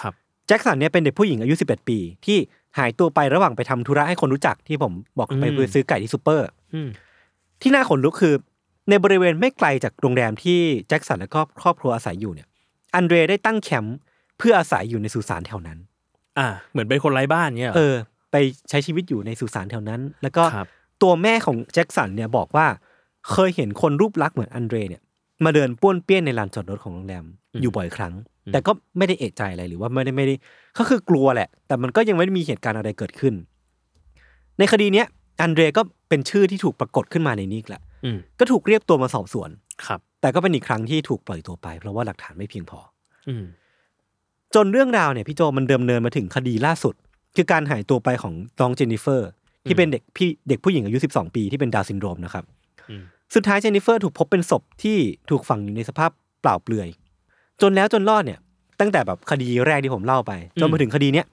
ครับแจ็คสันเนี่ยเป็นเด็กผู้หญิงอายุ 11 ปี ที่หายตัวไประหว่างไปทำธุระให้คนรู้จักที่ผมบอกไปอืมซื้อไก่ที่ซูเปอร์อืมที่น่าขนลุกคือ ในบริเวณไม่ไกลจากโรงแรมที่แจ็คสันและก็ครอบครัวอาศัยอยู่เนี่ย อันเดรได้ตั้งแคมป์เพื่ออาศัยอยู่ในสุสานแถวนั้น อ่า เหมือนเป็นคนไร้บ้านเงี้ยเหรอ เออ ไปใช้ชีวิตอยู่ในสุสานแถวนั้น แล้วก็ครับตัวแม่ของแจ็คสันเนี่ยบอกว่า เคยเห็นคนรูปลักษณ์เหมือนอันเดรเนี่ยมาเดินป้วนเปี้ยนในลานจอดรถของโรงแรมอยู่บ่อยครั้ง แต่ก็ไม่ได้เอะใจอะไรหรือว่าไม่ได้ไม่ได้ก็คือกลัวแหละ แต่มันก็ยังไม่ได้มีเหตุการณ์อะไรเกิดขึ้น ในคดีเนี้ยอันเดรก็เป็นชื่อที่ถูกปรากฏขึ้นมาในนี้แหละอืมก็ถูกเรียกตัวมาสอบสวนครับ แต่ก็เป็นอีกครั้งที่ถูกปล่อยตัวไป เพราะว่าหลักฐานไม่เพียงพอ อืมจนเรื่องราวเนี่ยพี่โจมันเดิมเนินมาถึงคดีล่าสุด คือการหายตัวไปของน้องเจนนิเฟอร์ ที่เป็นเด็กพี่เด็กผู้หญิงอายุ 12 ปีที่เป็นดาวน์ซินโดรมนะครับอืมสุดท้ายเจนนิเฟอร์ถูกพบเป็นศพที่ถูกฝังอยู่ในสภาพเปล่าเปลือย จนแล้วจนรอดเนี่ย ตั้งแต่แบบคดีแรกที่ผมเล่าไป จนมาถึงคดีเนี้ย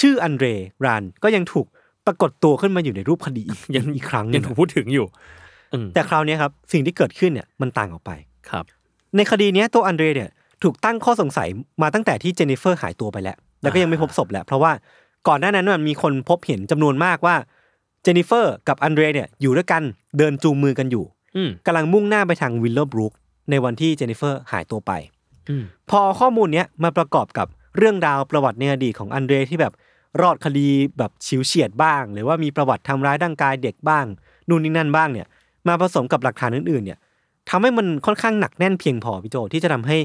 ชื่ออันเดรแรนด์ก็ยังถูกปรากฏตัวขึ้นมาอยู่ในรูปคดีอีกยังอีกครั้งหยันึ่งงถูกอะพูดถึงอยู่อืม แต่คราวเนี้ยครับสิ่งที่เกิดขึ้นเนี่ยมันต่างออกไปครับ ในคดีเนี้ยตัวอันเดรเนี่ยถูกตั้งข้อสงสัยมาตั้งแต่ที่เจนนิเฟอร์หายตัวไปแล้ว แล้วก็ยังไม่พบศพแหละเพราะว่าก่อนหน้านั้นมันมีคนพบเห็นจำนวนมากว่าเจนนิเฟอร์กับอันเดรเนี่ยอยู่ด้วยกันเดินจูงมือกันอยู่อืมกำลังมุ่งหน้าไปทางวิลโลว์บรูคในวันที่เจนนิเฟอร์หายตัวไปอืมพอข้อมูลเนี้ยมาประกอบกับเรื่องราวประวัติในอดีตของอันเดรที่แบบรอดคดีแบบฉิวเฉียดบ้าง หรือว่ามีประวัติทำร้ายร่างกายเด็กบ้าง นู่นนี่นั่นบ้างเนี่ย มาผสมกับหลักฐานอื่นๆเนี่ยทำให้มันค่อนข้างหนักแน่นเพียงพอพี่โจที่จะทำให้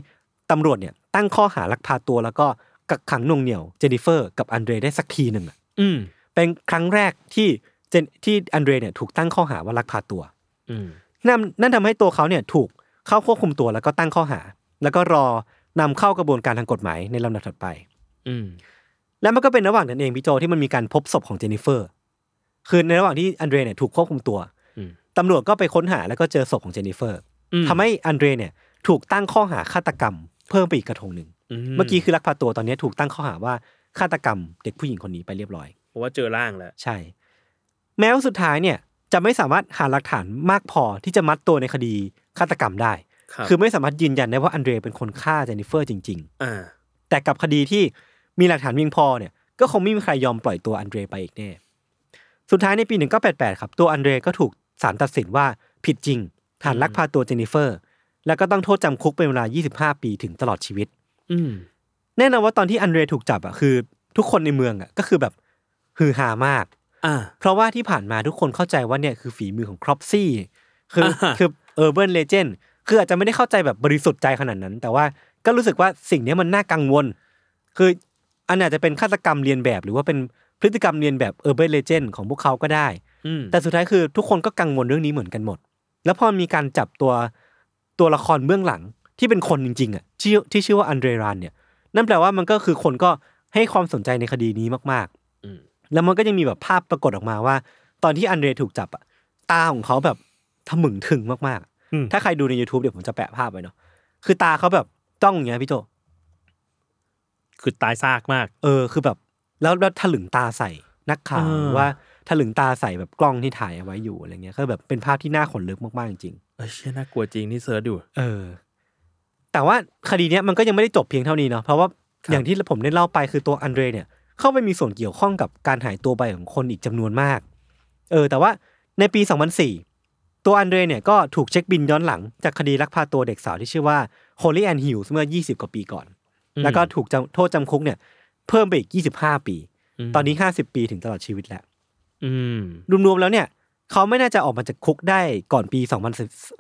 ตำรวจเนี่ยตั้งข้อหาลักพาตัวแล้วก็กักขังหน่วงเหนี่ยวเจนนิเฟอร์กับอันเดรได้สักทีหนึ่งอะอืมเป็นครั้งแรกที่เจนที่อันเดรเนี่ยถูกตั้งข้อหาว่าลักพาตัวอืมนั่นนั่นทำให้ตัวเขาเนี่ยถูกเข้าควบคุมตัวแล้วก็ตั้งข้อหา แล้วก็รอนำเข้ากระบวนการทางกฎหมายในลำดับถัดไป อืมแล้วมันก็เป็นระหว่างนั้นเองพี่โจที่มันมีการพบศพของเจนนิเฟอร์ คือในระหว่างที่อันเดรเนี่ยถูกควบคุมตัวอืม ตำรวจก็ไปค้นหาแล้วก็เจอศพของเจนนิเฟอร์อืมทำให้อันเดรเนี่ยถูกตั้งข้อหาฆาตกรรม เพิ่มไปอีกกระทงหนึ่งเมื่อกี้คือลักพาตัวตอนนี้ถูกตั้งข้อหาว่าฆาตกรรมเด็กผู้หญิงคนนี้ไปเรียบร้อยเพราะว่าเจอร่างแล้วใช่ แม้ว่าสุดท้ายเนี่ยจะไม่สามารถหาหลักฐานมากพอที่จะมัดตัวในคดีฆาตกรรมได้ครับคือไม่สามารถยืนยันได้ว่าอันเดรเป็นคนฆ่าเจนนิเฟอร์จริงอ่าๆแต่กับคดีที่มีหลักฐานเพียงพอเนี่ยก็คงไม่มีใครยอมปล่อยตัวอันเดรไปอีกแน่ สุดท้ายในปี 1988 ครับ ตัวอันเดรก็ถูก ศาลตัดสินว่าผิดจริงฐานลักพาตัวเจนนิเฟอร์ แล้วก็ต้องโทษจำคุกเป็นเวลา 25 ปีถึงตลอดชีวิตอืมแน่นอนว่าตอนที่อันเดรถูกจับอะคือ ทุกคนในเมืองอะก็คือแบบฮือฮามากอ่าเพราะว่าที่ผ่านมาทุกคนเข้าใจว่าเนี่ยคือฝีมือของครอปซี่คืออ่าคือ Urban Legend คืออาจจะไม่ได้เข้าใจแบบบริสุทธิ์ใจขนาดนั้น แต่ว่าก็รู้สึกว่าสิ่งเนี้ยมันน่ากังวล คืออันอาจจะเป็นฆาตกรรมเรียนแบบหรือว่าเป็น พฤติกรรมเรียนแบบเออร์เบิร์นเลเจนของพวกเขาก็ได้อืมแต่สุดท้ายคือทุกคนก็กังวลเรื่องนี้เหมือนกันหมด แล้วพอมีการจับตัวตัวละครเบื้องหลังที่เป็นคนจริงๆอะที่ที่ชื่อว่าอันเดรรานเนี่ย นั่นแปลว่ามันก็คือคนก็ให้ความสนใจในคดีนี้มากๆอืมแล้วมันก็ยังมีแบบภาพปรากฏออกมาว่า ตอนที่อันเดรถูกจับอะตาของเขาแบบทะมึงถึงมากอืมๆถ้าใครดูใน YouTube เดี๋ยวผมจะแปะภาพไว้เนาะคือตาเขาแบบจ้องอย่างเงี้ยพี่โจคือตายซากมาก เออ คือแบบ แล้วแล้วถลึงตาใส่นักข่าวเออหรือว่าถลึงตาใส่แบบกล้องที่ถ่ายเอาไว้อยู่อะไรเงี้ยก็แบบเป็นภาพที่น่าขนลุกมากๆจริงเอ้ยเชี่ยน่ากลัวจริงนี่เซิร์ชดูๆเออ แต่ว่าคดีเนี้ยมันก็ยังไม่ได้จบเพียงเท่านี้เนาะเพราะว่าครับอย่างที่ผมได้เล่าไปคือตัวอันเดรเนี่ย เข้าไปมีส่วนเกี่ยวข้องกับการหายตัวไปของคนอีกจำนวนมาก เออ แต่ว่าในปี 2004 ตัวอันเดรเนี่ยก็ถูกเช็คบินย้อนหลังจากคดีลักพาตัวเด็กสาวที่ชื่อว่า Holly Ann Hughes เมื่อ 20 กว่าปีก่อน แล้วก็ถูกจำโทษจำคุกเนี่ย เพิ่มไปอีก25ปี ตอนนี้50ปีถึงตลอดชีวิตแล้วอืมรวมๆแล้วเนี่ย เขาไม่น่าจะออกมาจากคุกได้ก่อนปี2000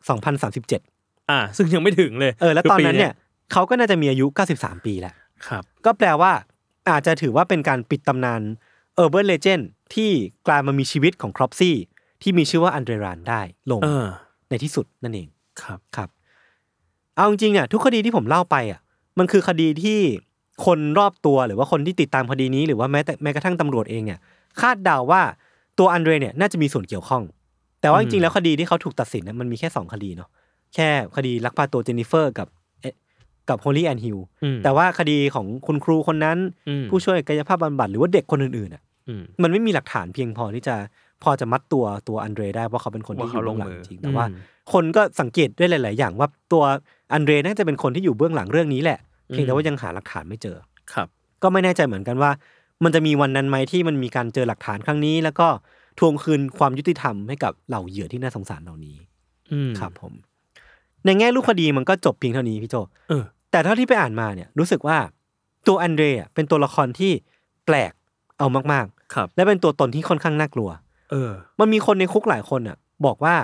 2037อ่า ซึ่งยังไม่ถึงเลยเออแล้วคืตอนปีนั้นเนี่ยเขาก็น่าจะมีอายุ93ปีแล้วครับ ก็แปลว่า อาจจะถือว่าเป็นการปิดตำนาน Urban Legend ที่กลายมามีชีวิตของครอปซี่ที่มีชื่อว่าอันเดรแรนด์ได้ลงเออในที่สุดนั่นเองครับครับ เอาจริงๆเนี่ยทุกคดีที่ผมเล่าไปอะ มันคือคดีที่ คนรอบตัวหรือว่าคนที่ติดตามคดีนี้หรือว่าแม้แต่แม้กระทั่งตำรวจเองเนี่ยคาดเดาว่าตัวอันเดรเนี่ยน่าจะมีส่วนเกี่ยวข้อง แต่ว่าจริงๆแล้วคดีที่เขาถูกตัดสินน่ะมันมีแค่สองคดีเนาะแค่คดีลักพาตัวเจนนิเฟอร์กับเอ๊ะกับโฮลี่แอนฮิลอืมแต่ว่าคดีของคุณครูคนนั้นอืมผู้ช่วยกายภาพบำบัดหรือว่าเด็กคนอื่นๆอะอืมมันไม่มีหลักฐานเพียงพอที่จะพอจะมัดตัวตัวอันเดรได้ว่าเขาเป็นคนที่ว่าอยู่เขาลเบื้องงหลังมือจริงแต่ว่าอืมคนก็สังเกตด้วยหลาย ๆ อย่างว่าตัวอันเดรน่าจะเป็นคนที่อยู่เบื้องหลังเรื่องนี้แหละ เพียงแต่ว่ายังหาหลักฐานไม่เจอครับ ก็ไม่แน่ใจเหมือนกันว่า มันจะมีวันนั้นไหมที่มันมีการเจอหลักฐานครั้งนี้ แล้วก็ทวงคืนความยุติธรรมให้กับเหล่าเหยื่อที่น่าสงสารเหล่านี้อืมครับผม ในแง่รูปคดีมันก็จบเพียงเท่านี้พี่โจเออแต่เท่าที่ไปอ่านมาเนี่ย รู้สึกว่าตัวอันเดรอะเป็นตัวละครที่แปลกเอามากครับๆและเป็นตัวตนที่ค่อนข้างน่ากลัว เออ มันมีคนในคุกหลายคนอะ บอกว่า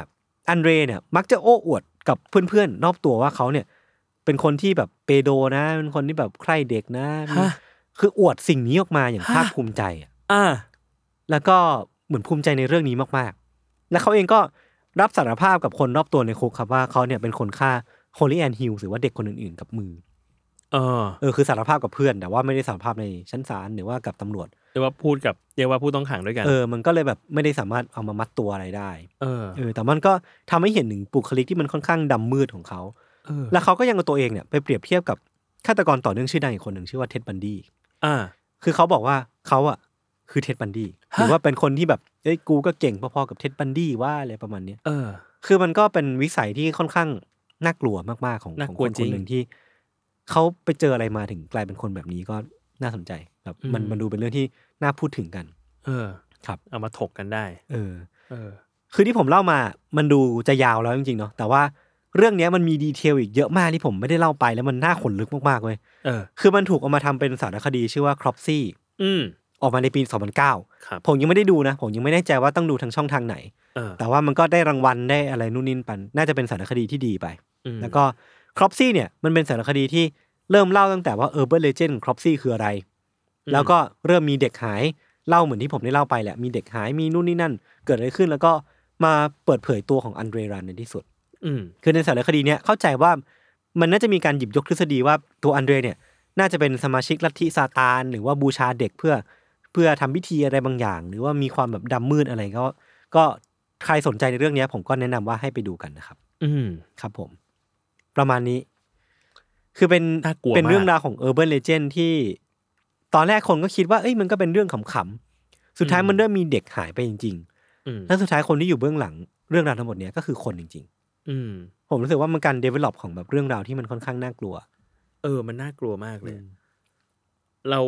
อันเดรเนี่ย มักจะโอ้อวดกับเพื่อนๆรอบตัวว่าเขาเนี่ย เป็นคนที่แบบเปโดนะ เป็นคนที่แบบใคร่เด็กนะฮะคืออวดสิ่งนี้ออกมาอย่างฮะภาคภูมิใจอะอ่าแล้วก็เหมือนภูมิใจในเรื่องนี้มากๆ และเขาเองก็รับสารภาพกับคนรอบตัวในคุกครับว่าเขาเนี่ยเป็นคนฆ่าฮอลลี่แอนฮิวส์หรือว่าเด็กคนอื่นๆ กับมือ เออ เออคือสารภาพกับเพื่อน แต่ว่าไม่ได้สารภาพในชั้นศาลหรือว่ากับตำรวจเรียกว่าพูดกับเรียกว่าผู้ต้องขังด้วยกัน เออ มันก็เลยแบบไม่ได้สามารถเอามามัดตัวอะไรได้ เออ เออ แต่มันก็ทำให้เห็นถึงบุคลิกที่มันค่อนข้างดำมืดของเขาเออ แล้วเขาก็ยังเอาตัวเองเนี่ยไปเปรียบเทียบกับฆาตกรต่อเนื่องชื่อดังอีกคนหนึ่งชื่อว่าเท็ดบันดี้อ่า คือเขาบอกว่าเขาอะคือเท็ดบันดี้หรือว่าเป็นคนที่แบบเอ้ยกูก็เก่งพอๆกับเท็ดบันดี้ว่าอะไรประมาณเนี้ยเออ คือมันก็เป็นวิสัยที่ค่อนข้างน่ากลัวมากๆของน่าของกลัควนจครินงหนึ่งที่เขาไปเจออะไรมาถึงกลายเป็นคนแบบนี้ก็น่าสนใจแบบมันอืมมันดูเป็นเรื่องที่น่าพูดถึงกัน เออ ครับ เอามาถกกันได้ เออ เออ คือที่ผมเล่ามา มันดูจะยาวแล้วจริงๆเนาะแต่ว่า เรื่องเนี้ยมันมีดีเทลอีกเยอะมากที่ผมไม่ได้เล่าไปแล้วมันน่าขนลึกมากๆเว้ยเออ คือมันถูกเอามาทำเป็นสารคดีชื่อว่า Cropsy อืมออกมาในปี 2009ครับผมยังไม่ได้ดูนะ ผมยังไม่แน่ใจว่าต้องดูทางช่องทางไหนเออแต่ว่ามันก็ได้รางวัลได้อะไรนู่นนี่ปัน น่าจะเป็นสารคดีที่ดีไปอืมแล้วก็ Cropsy เนี่ยมันเป็นสารคดีที่เริ่มเล่าตั้งแต่ว่า Urban Legend ของ Cropsy คืออะไร แล้วก็เริ่มมีเด็กหายเล่าเหมือนที่ผมได้เล่าไปแหละ มีเด็กหายมีนู่นนี่นั่น เกิดอะไรขึ้นแล้วก็มาเปิดเผยตัวของอันเดรรันในที่สุด อืมคือในสารคดีเนี้ยเข้าใจว่ามันน่าจะมีการหยิบยกทฤษฎีว่าตัวอันเดรเนี่ยน่าจะเป็นสมาชิกลัทธิซาตานหรือว่าบูชาเด็กเพื่อเพื่อทำพิธีอะไรบางอย่าง หรือว่ามีความแบบดำมืดอะไรก็ ก็ใครสนใจในเรื่องเนี้ยผมก็แนะนำว่าให้ไปดูกันนะครับ อืมครับผม ประมาณนี้ คือเป็นน่ากลัวเป็นเรื่องมากราวของ Urban Legend ที่ ตอนแรกคนก็คิดว่าเอ้ยมันก็เป็นเรื่องขำๆสุดท้ายอืมมันเริ่มมีเด็กหายไปจริงอืมๆแล้วสุดท้ายคนที่อยู่เบื้องหลังเรื่องราวทั้งหมดเนี้ยก็คือคนจริง อืมๆผมรู้สึกว่ามันการ develop ของแบบเรื่องราวที่มันค่อนข้างน่ากลัว เออ มันน่ากลัวมากเลย เรา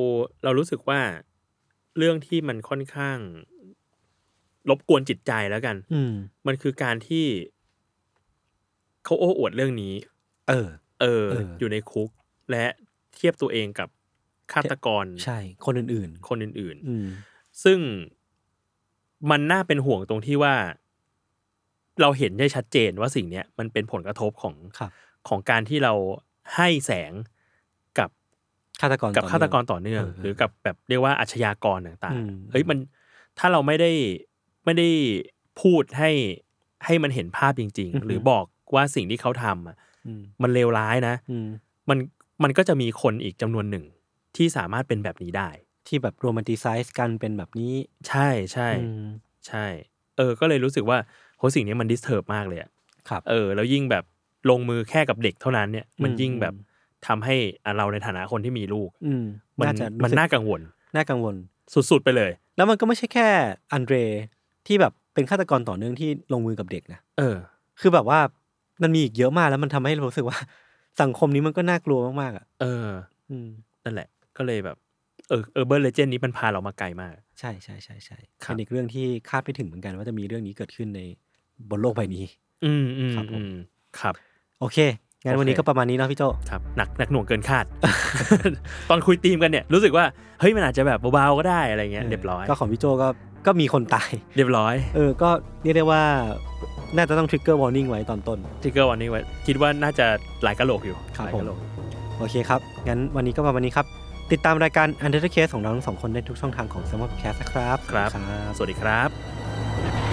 เรารู้สึกว่าเรื่องที่มันค่อนข้างรบกวนจิตใจแล้วกัน อืม มันคือการที่เขาโอ้อวดเรื่องนี้ เออ เออ เอออ อยู่ในคุก และเทียบตัวเองกับฆาตกรใช่ คนอื่นคนอื่น ๆ อืม ๆ ซึ่งมันน่าเป็นห่วงตรงที่ว่า เราเห็นได้ชัดเจนว่าสิ่งเนี้ยมันเป็นผลกระทบของครับของการที่เราให้แสงกับฆาตกรกับต่อฆาตกรเนื่องต่อเนื่องเออหรือกับแบบเรียกว่าอาชญากรต่างอืมๆเฮ้ยมันถ้าเราไม่ได้ไม่ได้พูดให้ให้มันเห็นภาพจริงอือฮึๆหรือบอกว่าสิ่งที่เขาทำอะอืมมันเลวร้ายนะอืมมันมันก็จะมีคนอีกจำนวนหนึ่งที่สามารถเป็นแบบนี้ได้ ที่แบบ romanticize กันเป็นแบบนี้ ใช่ใช่อืมใช่ เออ ก็เลยรู้สึกว่า โหสิ่งนี้มัน disturb มากเลยอะครับเออแล้วยิ่งแบบลงมือแค่กับเด็กเท่านั้นเนี่ยมันอืมยิ่งแบบอืมทำให้อะเราในฐานะคนที่มีลูก อืมมันน่าจะมันรู้สึกน่ากังวลน่ากังวล สุดๆไปเลย แล้วมันก็ไม่ใช่แค่อันเดรที่แบบเป็นฆาตกรต่อเนื่องที่ลงมือกับเด็กนะเออ คือแบบว่ามันมีอีกเยอะมากแล้วมันทำให้เรารู้สึกว่า สังคมนี้มันก็น่ากลัวมากๆอะเออ อืมนั่นแหละ ก็เลยแบบ เออเออเบอร์เลเจนนี้มันพาเรามาไกลมาก ใช่ใช่ใช่ใช่ครับเป็นอีกเรื่องที่คาดไม่ถึงเหมือนกันว่าจะมีเรื่องนี้เกิดขึ้นใน บนโลกใบนี้ อืมอืมครับผมอืมครับ โอเคงั้นโอเควันนี้ก็ประมาณนี้เนาะพี่โจครับหนักหนักหน่วงเกินคาด ตอนคุยทีมกันเนี่ยรู้สึกว่าเฮ้ยมันอาจจะแบบเบาๆก็ได้อะไรเงี้ยเรียบร้อยก็ของพี่โจก็ก็มีคนตายเรียบร้อยเออก็เรียกได้ว่าน่าจะต้องทริกเกอร์วอร์นิ่งไว้ตอนต้นทิกเกอร์วันนี้ไว้คิดว่าน่าจะหลายกะโหลกอยู่ครับหลายผมกะโหลกโอเคครับ งั้นวันนี้ก็ประมาณนี้ครับ ติดตามรายการ u n d e r t a Case ของเราทั้งสองคนได้ทุกช่องทางของ Salmon Podcast นะครับครับ สวัสดีครับสวัสดีครับ